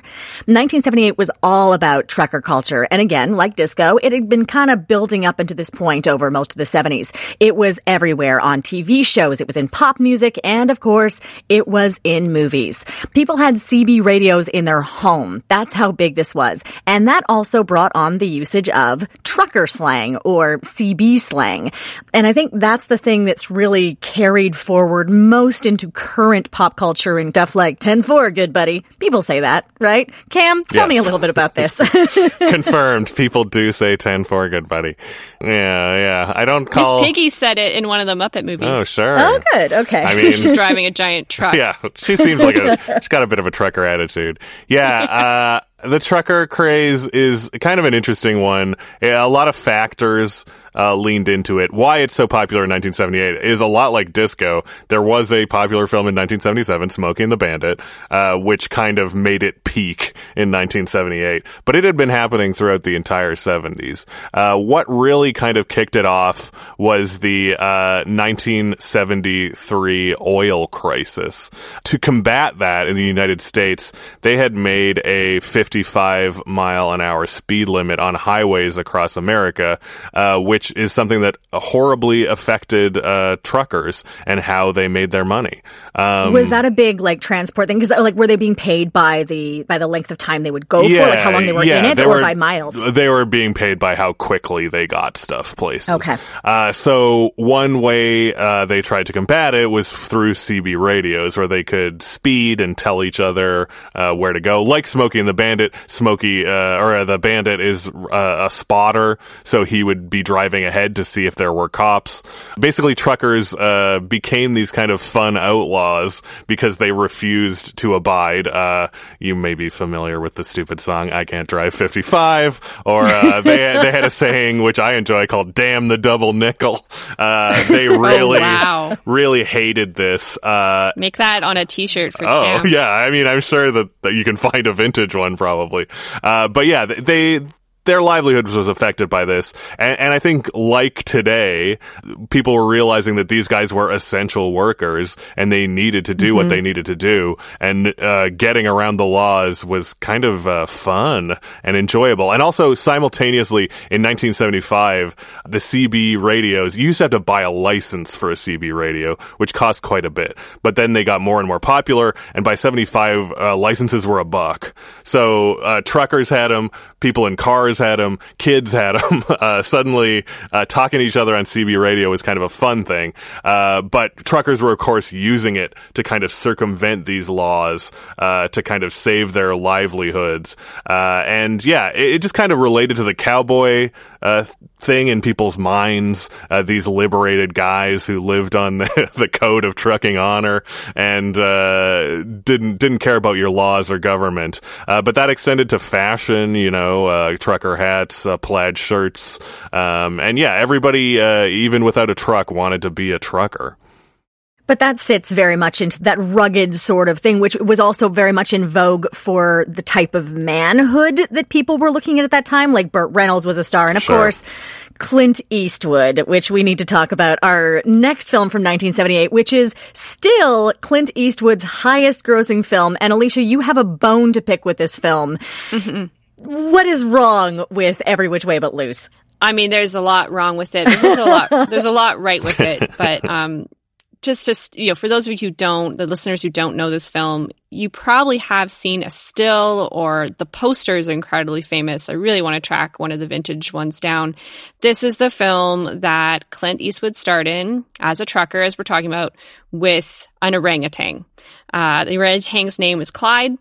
1978 was all about trucker culture. And again, like disco, it had been kind of building up into this point over most of the 70s. It was everywhere on TV shows. It was in pop music. And of course, it was in movies. People had CB radios in their home. That's how big this was. And that also brought on the usage of trucker slang or CB slang. And I think that's the thing that's really carried forward forward most into current pop culture and stuff like 10-4, good buddy. People say that, right? Cam, tell Yes. me a little bit about this. Confirmed. People do say 10 4, good buddy. Yeah, yeah. I don't call. Miss call. Piggy said it in one of the Muppet movies. Oh, sure. oh, good. Okay. I mean, She's driving a giant truck. yeah, she seems like a she's got a bit of a trucker attitude. Yeah, uh, the trucker craze is kind of an interesting one. Yeah, a lot of factors uh, leaned into it. Why it's so popular in 1978 is a lot like disco. There was a popular film in 1977, Smokey and the Bandit, uh, which kind of made it peak in 1978. But it had been happening throughout the entire 70s. Uh, what really kind of kicked it off was the uh, 1973 oil crisis. To combat that in the United States, they had made a 55 mile an hour speed limit on highways across America, uh, which is something that horribly affected uh, truckers and how they made their money. Um, was that a big like transport thing? Because like, were they being paid by the by the length of time they would go for, like how long they were in it, or were- by miles? They were being paid by how quickly they got stuff placed. Okay. Uh, so one way uh, they tried to combat it was through CB radios, where they could speed and tell each other uh, where to go. Like Smokey and the Bandit, Smokey uh, or uh, the Bandit is uh, a spotter, so he would be driving ahead to see if there were cops. Basically, truckers uh, became these kind of fun outlaws because they refused to abide. Uh, you may be familiar with the stupid song "I Can't Drive 55," or uh, they they had a saying which I enjoy called "Damn the double nickel." Uh, they really wow. really hated this. Uh, Make that on a T-shirt for Oh Cam. yeah, I mean, I'm sure that, that you can find a vintage one probably. Uh, but yeah, th- they their livelihood was affected by this, and, and I think like today, people were realizing that these guys were essential workers and they needed to do what they needed to do, and uh, getting around the laws was kind of uh, fun and enjoyable, and also simultaneously in 1975, the CB radios you used to have to buy a license for a CB radio, which cost quite a bit, but then they got more and more popular, and by 75, uh, licenses were a buck. So uh, truckers had them, people in cars had them, kids had them. Uh, suddenly, uh, talking to each other on CB radio was kind of a fun thing. Uh, but truckers were, of course, using it to kind of circumvent these laws, uh, to kind of save their livelihoods. Uh, and yeah, it, it just kind of related to the cowboy uh, thing in people's minds. Uh, these liberated guys who lived on the, the code of trucking honor and uh, didn't didn't care about your laws or government. Uh, but that extended to fashion, you know, uh, trucker hats, uh, plaid shirts, um, and yeah, everybody, even without a truck, wanted to be a trucker. But that sits very much into that rugged sort of thing, which was also very much in vogue for the type of manhood that people were looking at at that time. Like Burt Reynolds was a star, and of Sure. course, Clint Eastwood, which we need to talk about our next film from 1978, which is still Clint Eastwood's highest grossing film. And Alicia, you have a bone to pick with this film. What is wrong with Every Which Way But Loose? I mean, there's a lot wrong with it. There's also a lot. There's a lot right with it, but um, just to you know, for those of you who don't, the listeners who don't know this film, you probably have seen a still or the posters are incredibly famous. I really want to track one of the vintage ones down. This is the film that Clint Eastwood starred in as a trucker, as we're talking about, with an orangutan. Uh, the orangutan's name was Clyde.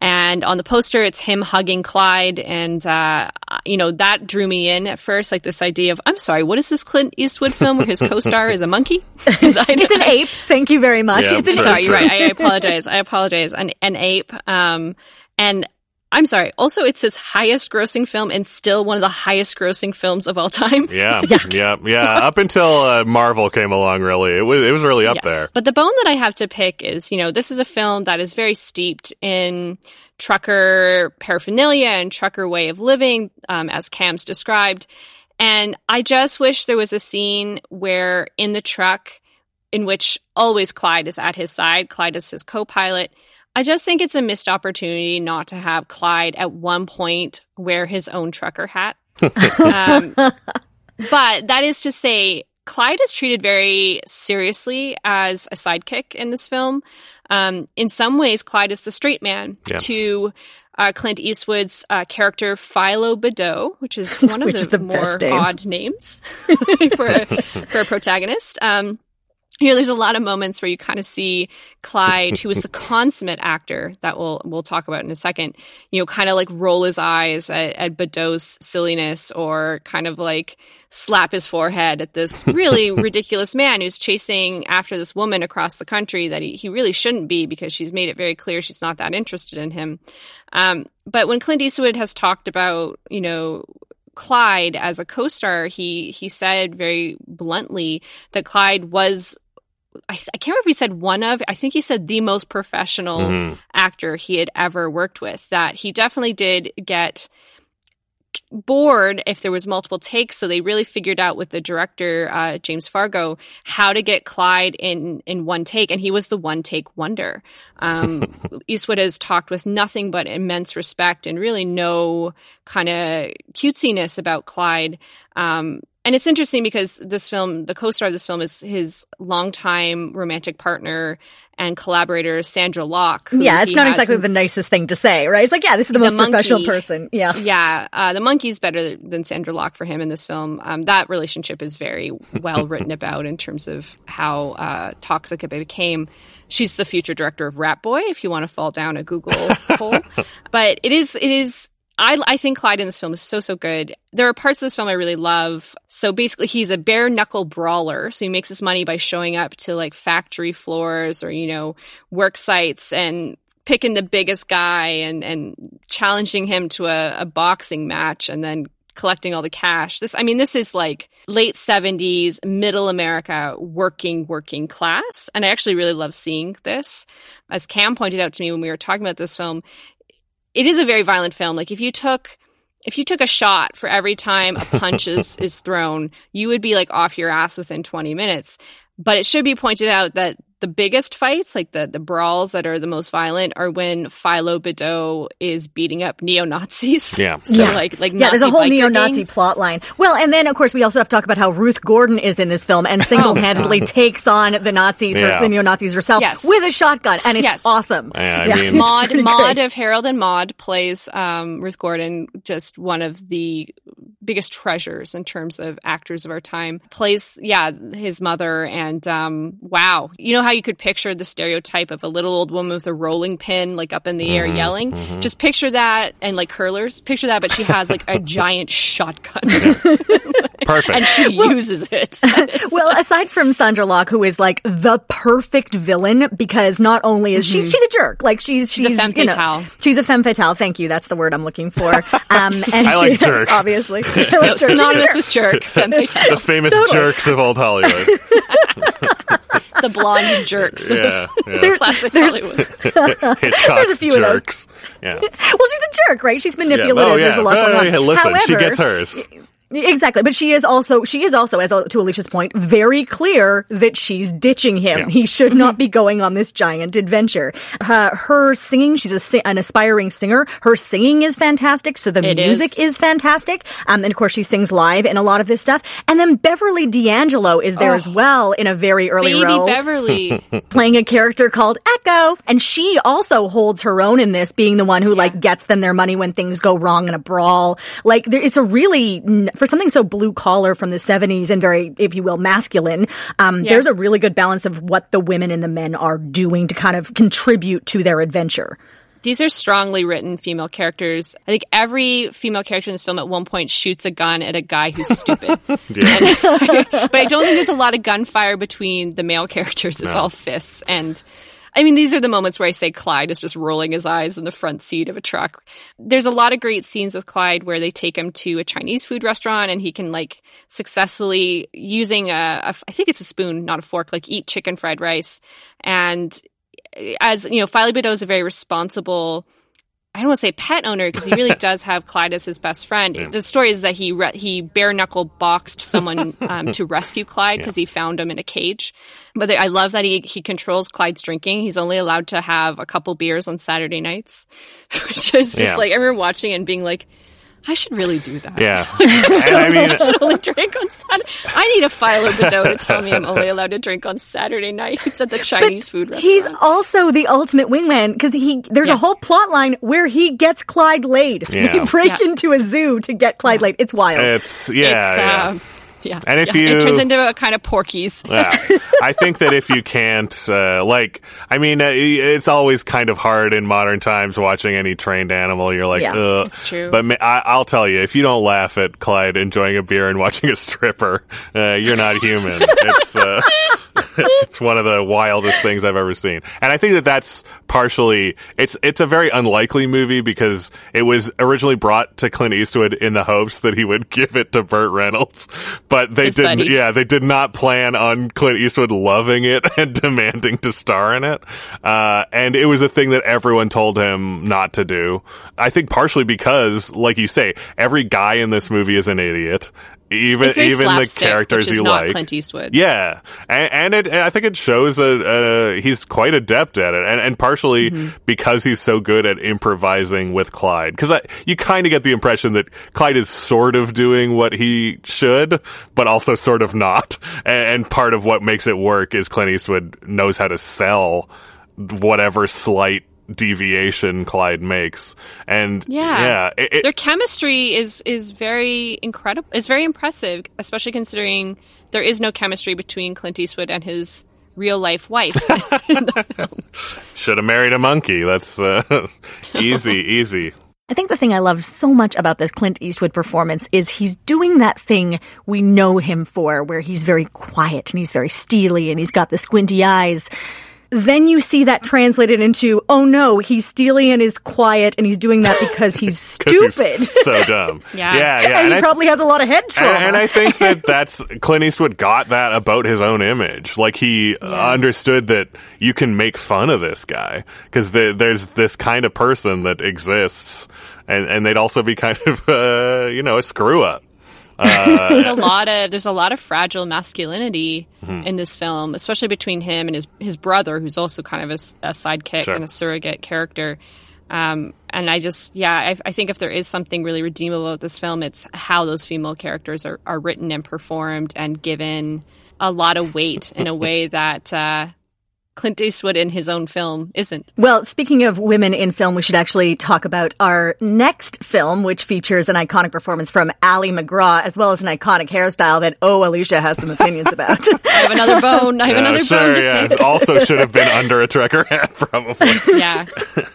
And on the poster, it's him hugging Clyde. And, uh, you know, that drew me in at first, like this idea of, I'm sorry, what is this Clint Eastwood film where his co star is a monkey? It's an ape. Thank you very much. Yeah, it's an sure. Sorry, you're right. I, I apologize. I apologize. An, an ape. Um, and I'm sorry. Also, it's his highest grossing film and still one of the highest grossing films of all time. Yeah, yeah, yeah. Up until uh, Marvel came along, really, it was it was really up Yes. there. But the bone that I have to pick is, you know, this is a film that is very steeped in trucker paraphernalia and trucker way of living, um, as Cam's described. And I just wish there was a scene where in the truck, in which always Clyde is at his side, Clyde is his co pilot. I just think it's a missed opportunity not to have Clyde at one point wear his own trucker hat. um, but that is to say, Clyde is treated very seriously as a sidekick in this film. Um, in some ways, Clyde is the straight man Yeah. to uh, Clint Eastwood's uh, character Philo Beddoe, which is one of the, the more name. odd names for a, for a protagonist. Um, you know, there's a lot of moments where you kind of see Clyde, who is the consummate actor that we'll we'll talk about in a second, you know, kind of like roll his eyes at, at Beddoe's silliness or kind of like slap his forehead at this really ridiculous man who's chasing after this woman across the country that he, he really shouldn't be because she's made it very clear she's not that interested in him. Um, but when Clint Eastwood has talked about, you know, Clyde as a co-star, he he said very bluntly that Clyde was I, I, can't remember if he said one of, I think he said the most professional mm-hmm. actor he had ever worked with. That he definitely did get bored if there was multiple takes so they really figured out with the director uh, james fargo how to get clyde in in one take and he was the one take wonder um, eastwood has talked with nothing but immense respect and really no kind of cutesiness about clyde um, and it's interesting because this film, the co-star of this film is his longtime romantic partner and collaborator, Sondra Locke. Yeah, it's not exactly the nicest thing to say, right? It's like, yeah, this is the, the most monkey, professional person. Yeah. Yeah. Uh, the monkey's better than Sondra Locke for him in this film. Um, that relationship is very well written about in terms of how uh, toxic it became. She's the future director of Rat Boy, if you want to fall down a Google hole. But it is, it is, I, I think Clyde in this film is so, so good. There are parts of this film I really love. So basically, he's a bare knuckle brawler. So he makes his money by showing up to like factory floors or, you know, work sites and picking the biggest guy and, and challenging him to a, a boxing match and then collecting all the cash. This, I mean, this is like late 70s, middle America, working, working class. And I actually really love seeing this. As Cam pointed out to me when we were talking about this film, it is a very violent film. Like if you took if you took a shot for every time a punch is, is thrown, you would be like off your ass within 20 minutes. But it should be pointed out that the biggest fights, like the, the brawls that are the most violent, are when Philo Beddoe is beating up neo Nazis. Yeah, so yeah. like like yeah, there's a whole neo Nazi plot line. Well, and then of course we also have to talk about how Ruth Gordon is in this film and oh, single handedly oh, takes on the Nazis, yeah. the neo Nazis herself yes. with a shotgun, and it's yes. awesome. Yeah, I mean, Maude Maude of Harold and Maude plays um, Ruth Gordon, just one of the biggest treasures in terms of actors of our time. Plays yeah his mother, and um, wow, you know how you could picture the stereotype of a little old woman with a rolling pin, like up in the air, mm-hmm, yelling. Mm-hmm. Just picture that, and like curlers. Picture that, but she has like a giant shotgun. Perfect. and she uses it. well, aside from Sondra Locke, who is like the perfect villain, because not only is mm-hmm. she she's a jerk, like she's she's, she's a femme you fatale. Know, she's a femme fatale. Thank you. That's the word I'm looking for. Um, and I like jerk. Obviously, like no, jerk. synonymous with jerk. Femme fatale. The famous totally. jerks of old Hollywood the blonde jerks. Yeah, yeah. There, classic Hollywood. there's a few jerks. of those. Yeah. well, she's a jerk, right? She's oh, manipulative. Yeah. Oh, yeah. There's a lot going on. Listen, However, she gets hers. Exactly, but she is also she is also, as to Alicia's point, very clear that she's ditching him. Yeah. He should not be going on this giant adventure. Uh, her singing, she's a, an aspiring singer. Her singing is fantastic, so the it music is. is fantastic. Um, and of course, she sings live in a lot of this stuff. And then Beverly D'Angelo is there oh, as well in a very early baby role, Beverly playing a character called Echo, and she also holds her own in this, being the one who yeah. like gets them their money when things go wrong in a brawl. Like, there, it's a really for something so blue collar from the 70s and very, if you will, masculine, um, yeah. there's a really good balance of what the women and the men are doing to kind of contribute to their adventure these are strongly written female characters. I think every female character in this film at one point shoots a gun at a guy who's stupid. and, but I don't think there's a lot of gunfire between the male characters. It's no. all fists and I mean, these are the moments where I say Clyde is just rolling his eyes in the front seat of a truck. There's a lot of great scenes with Clyde where they take him to a Chinese food restaurant and he can like successfully using a, a I think it's a spoon, not a fork, like eat chicken fried rice. And as you know, Philo Beddoe is a very responsible I don't want to say pet owner because he really does have Clyde as his best friend. Yeah. The story is that he re- he bare knuckle boxed someone um, to rescue Clyde because yeah. he found him in a cage. But I love that he he controls Clyde's drinking. He's only allowed to have a couple beers on Saturday nights, which is just yeah. like I remember watching and being like, I should really do that. Yeah. I, mean, I should only drink on Saturday. I need a Philo Beddoe to tell me I'm only allowed to drink on Saturday nights at the Chinese food restaurant. He's also the ultimate wingman because he there's yeah. a whole plot line where he gets Clyde laid. Yeah. They break yeah. into a zoo to get Clyde laid. It's wild. It's yeah. It's, uh, Yeah, And if yeah, you- it turns into a kind of Porky's. yeah. I think that if you can't, uh, like, I mean, uh, it's always kind of hard in modern times watching any trained animal. You're like, Yeah, Ugh. it's true. But ma- I- I'll tell you, if you don't laugh at Clyde enjoying a beer and watching a stripper, uh, you're not human. it's, uh, it's one of the wildest things I've ever seen. And I think that that's partially, it's, it's a very unlikely movie because it was originally brought to Clint Eastwood in the hopes that he would give it to Burt Reynolds. But they didn't, buddy. yeah, they did not plan on Clint Eastwood loving it and demanding to star in it. Uh, and it was a thing that everyone told him not to do. I think partially because, like you say, every guy in this movie is an idiot. Even even the characters you like. Clint Eastwood. Yeah, and, and it, I think it shows a, a he's quite adept at it, and, and partially Mm-hmm. because he's so good at improvising with Clyde. Because you kind of get the impression that Clyde is sort of doing what he should, but also sort of not. And, and part of what makes it work is Clint Eastwood knows how to sell whatever slight deviation Clyde makes, and Yeah, yeah, it- it- their chemistry is is very incredible. It's very impressive, especially considering there is no chemistry between Clint Eastwood and his real life wife. in the film. should have married a monkey. That's uh, easy, easy. I think the thing I love so much about this Clint Eastwood performance is he's doing that thing we know him for, where he's very quiet and he's very steely and he's got the squinty eyes. Then you see that translated into, oh no, he's steely and is quiet and he's doing that because he's stupid. so dumb. Yeah. yeah, yeah. and he I- probably has a lot of head trauma. and, and I think that that's Clint Eastwood got that about his own image. Like he understood that you can make fun of this guy because the, there's this kind of person that exists, and and they'd also be kind of uh, you know a screw up. There's a lot of there's a lot of fragile masculinity Mm-hmm. in this film, especially between him and his his brother, who's also kind of a sidekick Sure. and a surrogate character. Um, and I just, yeah, I, I think if there is something really redeemable about this film, it's how those female characters are, are written and performed and given a lot of weight in a way that uh, Clint Eastwood in his own film isn't. Well, speaking of women in film, we should actually talk about our next film, which features an iconic performance from Ali MacGraw, as well as an iconic hairstyle that, oh, Alicia has some opinions about. I have another bone. I have Uh, another sure, bone to yeah. pick. also should have been under a trucker hat, probably. Yeah.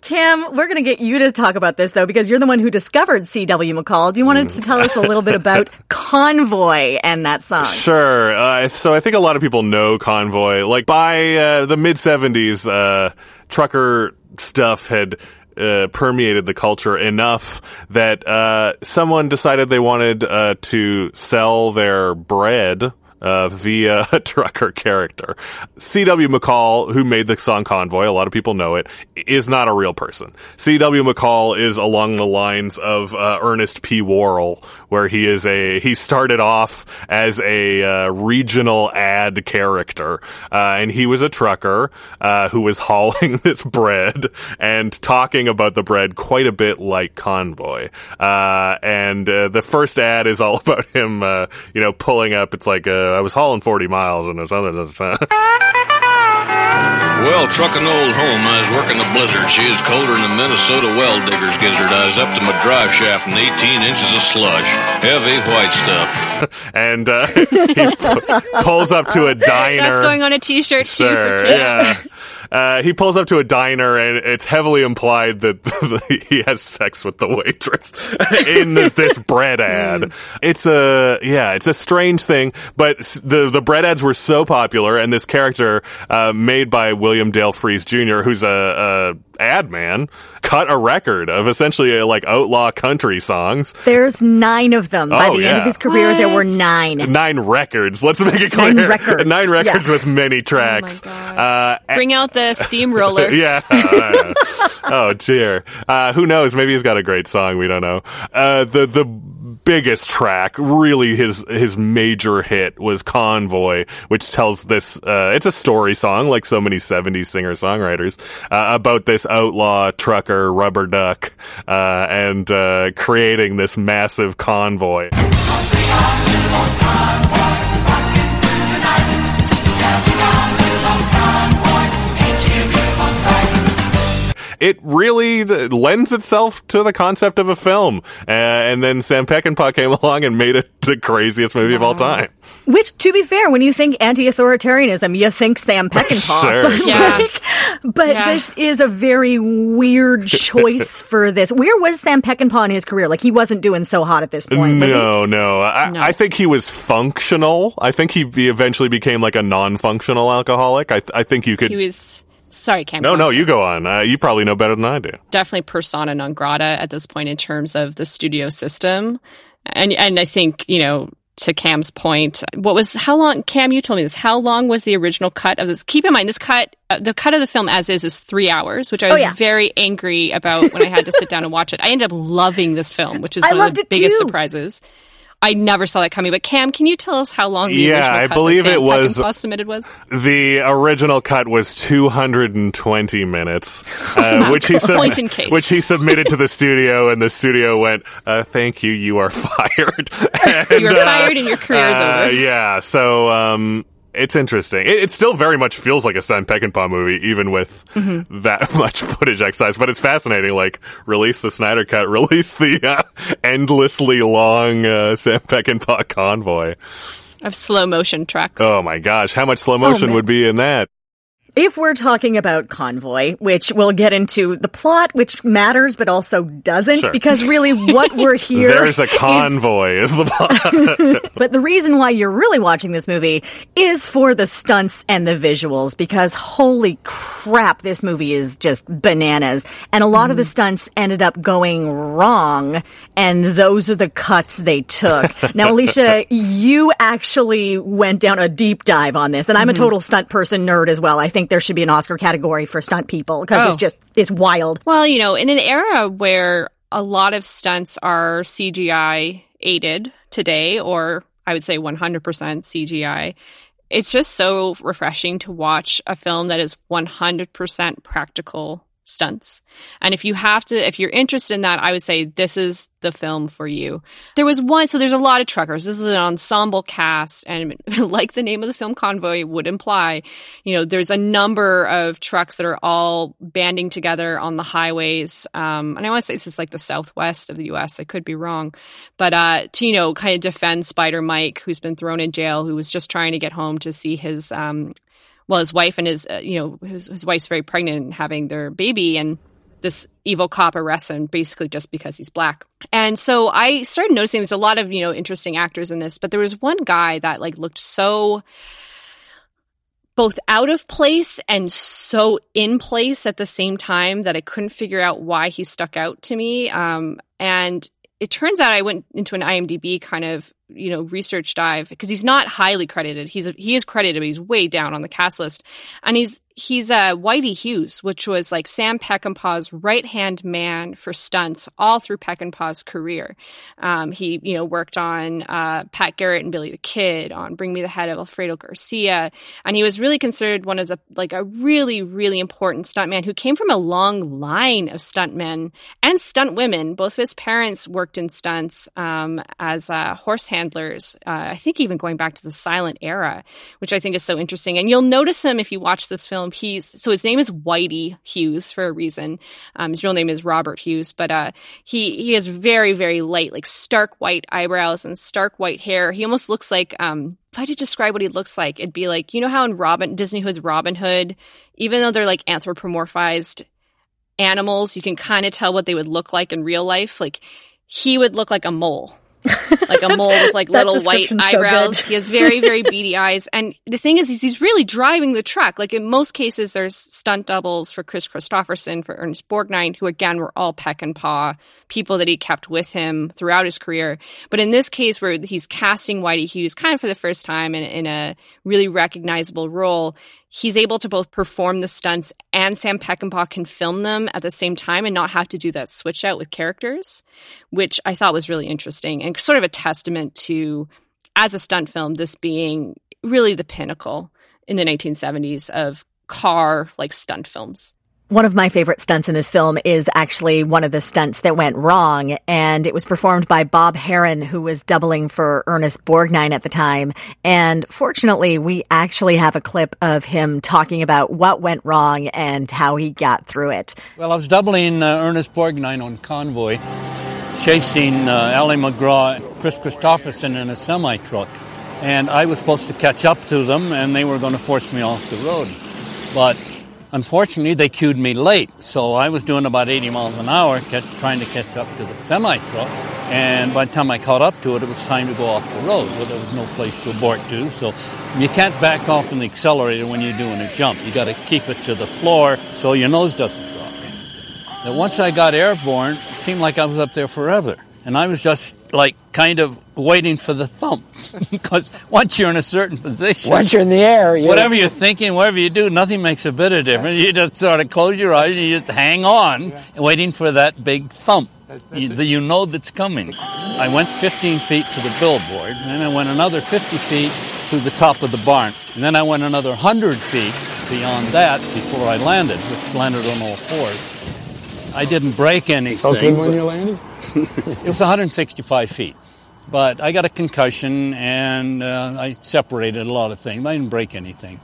Cam, we're going to get you to talk about this, though, because you're the one who discovered C.W. McCall. Do you want to tell us a little bit about Convoy and that song? Sure. Uh, so I think a lot of people know Convoy. Like by uh, the mid 70s, uh, trucker stuff had. Uh, permeated the culture enough that uh, someone decided they wanted uh, to sell their bread uh, via a trucker character. C.W. McCall, who made the song Convoy, a lot of people know it, is not a real person. C.W. McCall is along the lines of uh, Ernest P. Worrell, where he is a he started off as a uh, regional ad character, uh, and he was a trucker uh, who was hauling this bread and talking about the bread quite a bit like Convoy. Uh, and uh, the first ad is all about him, uh, you know, pulling up. It's like I was hauling forty miles, and there's other. Well, trucking old home, I was working the blizzard. She is colder than the Minnesota well digger's gizzard. I was up to my drive shaft in 18 inches of slush. Heavy white stuff. and uh, he pu- pulls up to a diner. That's going on a t-shirt too Sure, for Kim. yeah. Uh, he pulls up to a diner, and it's heavily implied that he has sex with the waitress in this bread ad. It's a yeah, it's a strange thing, but the the bread ads were so popular, and this character uh, made by William Dale Fries Jr., who's a, a ad man, cut a record of essentially uh, like outlaw country songs. There's nine of them. By Oh, the end of his career, there were nine. Nine records. Let's make it clear. Nine records. Nine records Yeah. with many tracks. God. Uh, Bring out the steamroller. yeah. oh dear. Uh, who knows? Maybe he's got a great song. We don't know. Uh, the the biggest track, really his his major hit was Convoy, which tells this. Uh, it's a story song, like so many '70s singer songwriters, uh, about this outlaw trucker rubber duck uh, and uh, creating this massive convoy. It really lends itself to the concept of a film. Uh, and then Sam Peckinpah came along and made it the craziest movie of all time. Which, to be fair, when you think anti-authoritarianism, you think Sam Peckinpah. Sure. But, Yeah. like, but Yeah. this is a very weird choice for this. Where was Sam Peckinpah in his career? Like he wasn't doing so hot at this point. Was he? No, no. I, No. I think he was functional. I think he be- eventually became like a non-functional alcoholic. I, I think you could. He was sorry, Cam. no, no, you go on. Uh, you probably know better than I do. definitely persona non grata at this point in terms of the studio system. And and I think, you know, to Cam's point, what was how long Cam you told me this. How long was the original cut of this? Keep in mind this cut uh, the cut of the film as is is 3 hours, which I Oh, was yeah. very angry about when I had to sit down and watch it. I ended up loving this film, which is I one loved of the it biggest too. surprises. I never saw that coming. But Cam, can you tell us how long the Yeah, original I believe it was- Peckinpah submitted was? The original cut was 220 minutes, uh, which he sub- Point in case. which he submitted to the studio, and the studio went, uh, "Thank you, you are fired." You are fired and your career is uh, over. Yeah, so um, it's interesting. It, it still very much feels like a Sam Peckinpah movie, even with Mm-hmm. that much footage excised. But it's fascinating. Like, release the Snyder Cut, release the uh, endlessly long uh, Sam Peckinpah convoy. Of slow motion trucks. Oh my gosh, how much slow motion man. would be in that? If we're talking about Convoy, which we'll get into the plot, which matters but also doesn't, Sure. because really what we're here There's a convoy, is, the plot. But the reason why you're really watching this movie is for the stunts and the visuals because holy crap, this movie is just bananas. And a lot of the mm-hmm. stunts ended up going wrong, and those are the cuts they took. now, Alicia, you actually went down a deep dive on this, and I'm a mm-hmm. total stunt person nerd as well. I think there should be an Oscar category for stunt people because it's Oh. just, it's wild. Well, you know, in an era where a lot of stunts are CGI aided today, or I would say 100% CGI, it's just so refreshing to watch a film that is 100% practical stunts. And if you have to, if you're interested in that, I would say this is the film for you. There was one, so there's a lot of truckers. This is an ensemble cast, and like the name of the film Convoy would imply, you know, there's a number of trucks that are all banding together on the highways. Um, and I want to say this is like the southwest of the U.S. I could be wrong, but uh, to you know, kind of defend Spider Mike, who's been thrown in jail, who was just trying to get home to see his um, well, his wife and his, uh, you know, his, his wife's very pregnant and having their baby, and this evil cop arrests him basically just because he's black. And so I started noticing there's a lot of, you know, interesting actors in this, but there was one guy that like looked so both out of place and so in place at the same time that I couldn't figure out why he stuck out to me. Um, and it turns out I went into an IMDb kind of you know research dive because he's not highly credited. He's he is credited, but he's way down on the cast list, and he's he's uh, Whitey Hughes, which was like Sam Peckinpah's right hand man for stunts all through Peckinpah's career. Um, he you know worked on uh, Pat Garrett and Billy the Kid, on Bring Me the Head of Alfredo Garcia, and he was really considered one of the like a really really important stuntman who came from a long line of stuntmen and stunt women. Both of his parents worked in stunts um, as uh, horse handlers. Uh, I think even going back to the silent era, which I think is so interesting. And you'll notice him if you watch this film. He's so his name is Whitey Hughes for a reason. Um, his real name is Robert Hughes, but uh, he he has very very light, like stark white eyebrows and stark white hair. He almost looks like um, if I had to describe what he looks like, it'd be like you know how in Robin Disney Hood's Robin Hood, even though they're like anthropomorphized animals, you can kind of tell what they would look like in real life. Like he would look like a mole. Like a mole with like little white description's so eyebrows. he has very, very beady eyes. And the thing is, is he's really driving the truck. Like in most cases, there's stunt doubles for Kris Kristofferson, for Ernest Borgnine, who again were all Peckinpah people that he kept with him throughout his career. But in this case, where he's casting Whitey Hughes kind of for the first time in, in a really recognizable role, he's able to both perform the stunts and Sam Peckinpah can film them at the same time and not have to do that switch out with characters, which I thought was really interesting and sort of a testament to, as a stunt film, this being really the pinnacle in the 1970s of car like stunt films. One of my favorite stunts in this film is actually one of the stunts that went wrong, and it was performed by Bob Herron, who was doubling for Ernest Borgnine at the time. And fortunately, we actually have a clip of him talking about what went wrong and how he got through it. Well, I was doubling uh, Ernest Borgnine on convoy, chasing uh, Ali MacGraw and Kris Kristofferson in a semi truck. And I was supposed to catch up to them, and they were going to force me off the road. But Unfortunately, they cued me late, so I was doing about 80 miles an hour, kept trying to catch up to the semi truck. And by the time I caught up to it, it was time to go off the road. Well, there was no place to abort to, so you can't back off from the accelerator when you're doing a jump. You got to keep it to the floor so your nose doesn't drop. Now, once I got airborne, it seemed like I was up there forever. And I was just like kind of waiting for the thump because once you're in a certain position, once you're in the air, you're whatever you're thinking, whatever you do, nothing makes a bit of difference. You just sort of close your eyes and you just hang on, yeah. waiting for that big thump. you, you know that's coming. I went 15 feet to the billboard, and then I went another 50 feet to the top of the barn, and then I went another 100 feet beyond that before I landed, which landed on all fours. I didn't break anything. Okay, when you landed? it was 165 feet. But I got a concussion and uh, I separated a lot of things. I didn't break anything.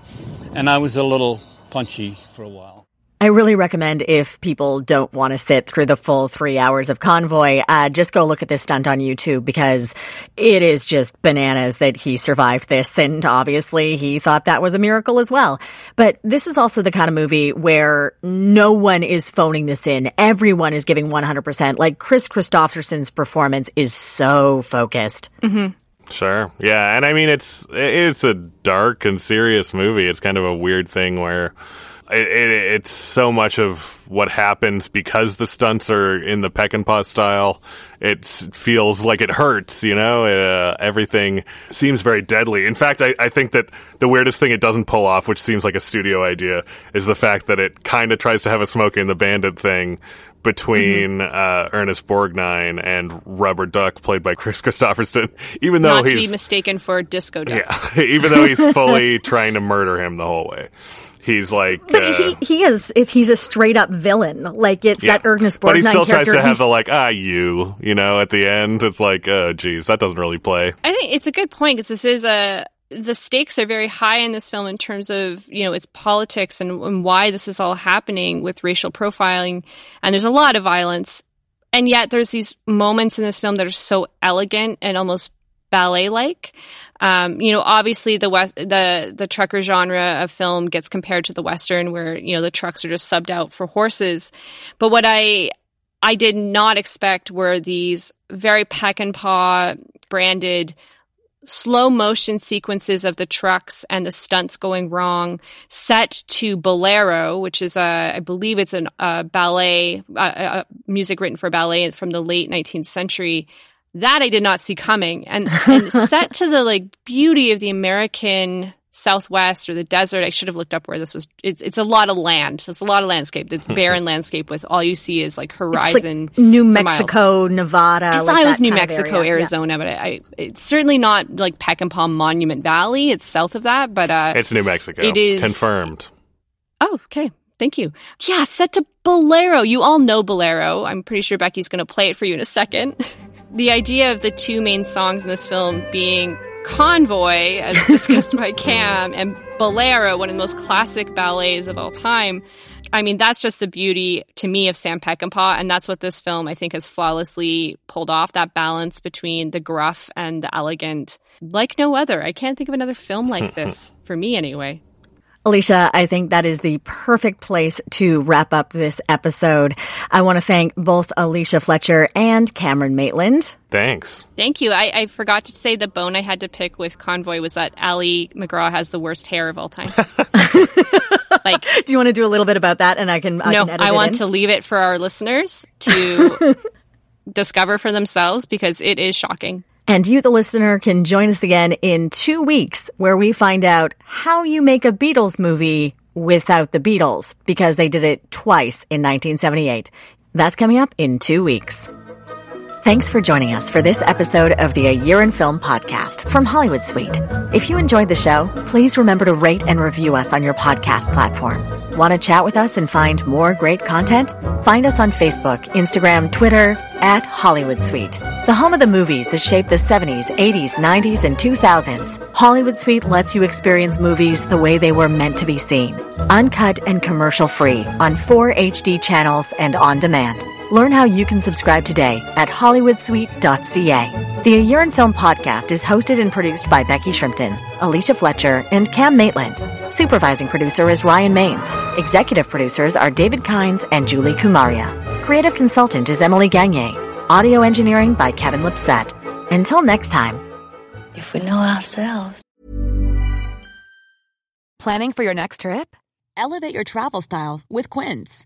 And I was a little punchy for a while. I really recommend if people don't want to sit through the full three hours of convoy, uh, just go look at this stunt on YouTube because it is just bananas that he survived this. And obviously he thought that was a miracle as well. But this is also the kind of movie where no one is phoning this in. Everyone is giving 100%. Like Kris Kristofferson's performance is so focused. Mm-hmm. Sure. Yeah. And I mean, it's, it's a dark and serious movie. It's kind of a weird thing where, it, it, it's so much of what happens because the stunts are in the peck and Peckinpah style. It feels like it hurts, you know. Uh, everything seems very deadly. In fact, I, I, think that the weirdest thing it doesn't pull off, which seems like a studio idea, is the fact that it kind of tries to have a Smokey and the Bandit thing between mm-hmm. uh, Ernest Borgnine and Rubber Duck, played by Kris Kristofferson. Even though not to be mistaken for Disco Duck. Yeah, even though he's fully trying to murder him the whole way. He's like, but uh, he he is he's a straight up villain. Like it's yeah. that Ernest Borgnine But he still character. tries to have the like, ah, you, you know, at the end. It's like, oh, geez, that doesn't really play. I think it's a good point because this is a the stakes are very high in this film in terms of you know its politics and, and why this is all happening with racial profiling, and there's a lot of violence, and yet there's these moments in this film that are so elegant and almost ballet like. Um, you know, obviously the west, the the trucker genre of film gets compared to the western, where you know the trucks are just subbed out for horses. But what I I did not expect were these very Peckinpah branded slow motion sequences of the trucks and the stunts going wrong, set to Bolero, which is a, I believe it's a ballet, uh, uh, music written for ballet from the late 19th century that I did not see coming. And, and set to the like beauty of the American Southwest or the desert. I should have looked up where this was. It's it's a lot of land. It's a lot of landscape. It's barren landscape with all you see is like horizon. Like New Mexico, miles. Nevada. I thought like it was New Mexico, Arizona, yeah. but I, I, it's certainly not like Peckinpah Monument Valley. It's south of that, but uh, it's New Mexico. It is confirmed. Oh, okay. Thank you. Yeah, set to Bolero. You all know Bolero. I'm pretty sure Becky's going to play it for you in a second. the idea of the two main songs in this film being Convoy, as discussed by Cam, and Bolero, one of the most classic ballets of all time. I mean, that's just the beauty to me of Sam Peckinpah, and that's what this film I think has flawlessly pulled off that balance between the gruff and the elegant, like no other. I can't think of another film like this for me, anyway. Alicia, I think that is the perfect place to wrap up this episode. I want to thank both Alicia Fletcher and Cameron Maitland. Thanks. Thank you. I, I, forgot to say the bone I had to pick with Convoy was that Ali MacGraw has the worst hair of all time. like, do you want to do a little bit about that? And I can. I no, can I want in? to leave it for our listeners to discover for themselves because it is shocking. And you, the listener, can join us again in two weeks where we find out how you make a Beatles movie without the Beatles because they did it twice in 1978. That's coming up in two weeks. Thanks for joining us for this episode of the A Year in Film podcast from Hollywood Suite. If you enjoyed the show, please remember to rate and review us on your podcast platform. Want to chat with us and find more great content? Find us on Facebook, Instagram, Twitter, at Hollywood Suite. The home of the movies that shaped the 70s, 80s, 90s, and 2000s. Hollywood Suite lets you experience movies the way they were meant to be seen. Uncut and commercial free on four HD channels and on demand. Learn how you can subscribe today at hollywoodsuite.ca. The A Year in Film podcast is hosted and produced by Becky Shrimpton, Alicia Fletcher, and Cam Maitland. Supervising producer is Ryan Maines. Executive producers are David Kynes and Julie Kumaria. Creative consultant is Emily Gagne. Audio engineering by Kevin Lipset. Until next time. If we know ourselves. Planning for your next trip? Elevate your travel style with Quince.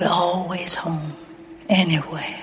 We're always home, anywhere.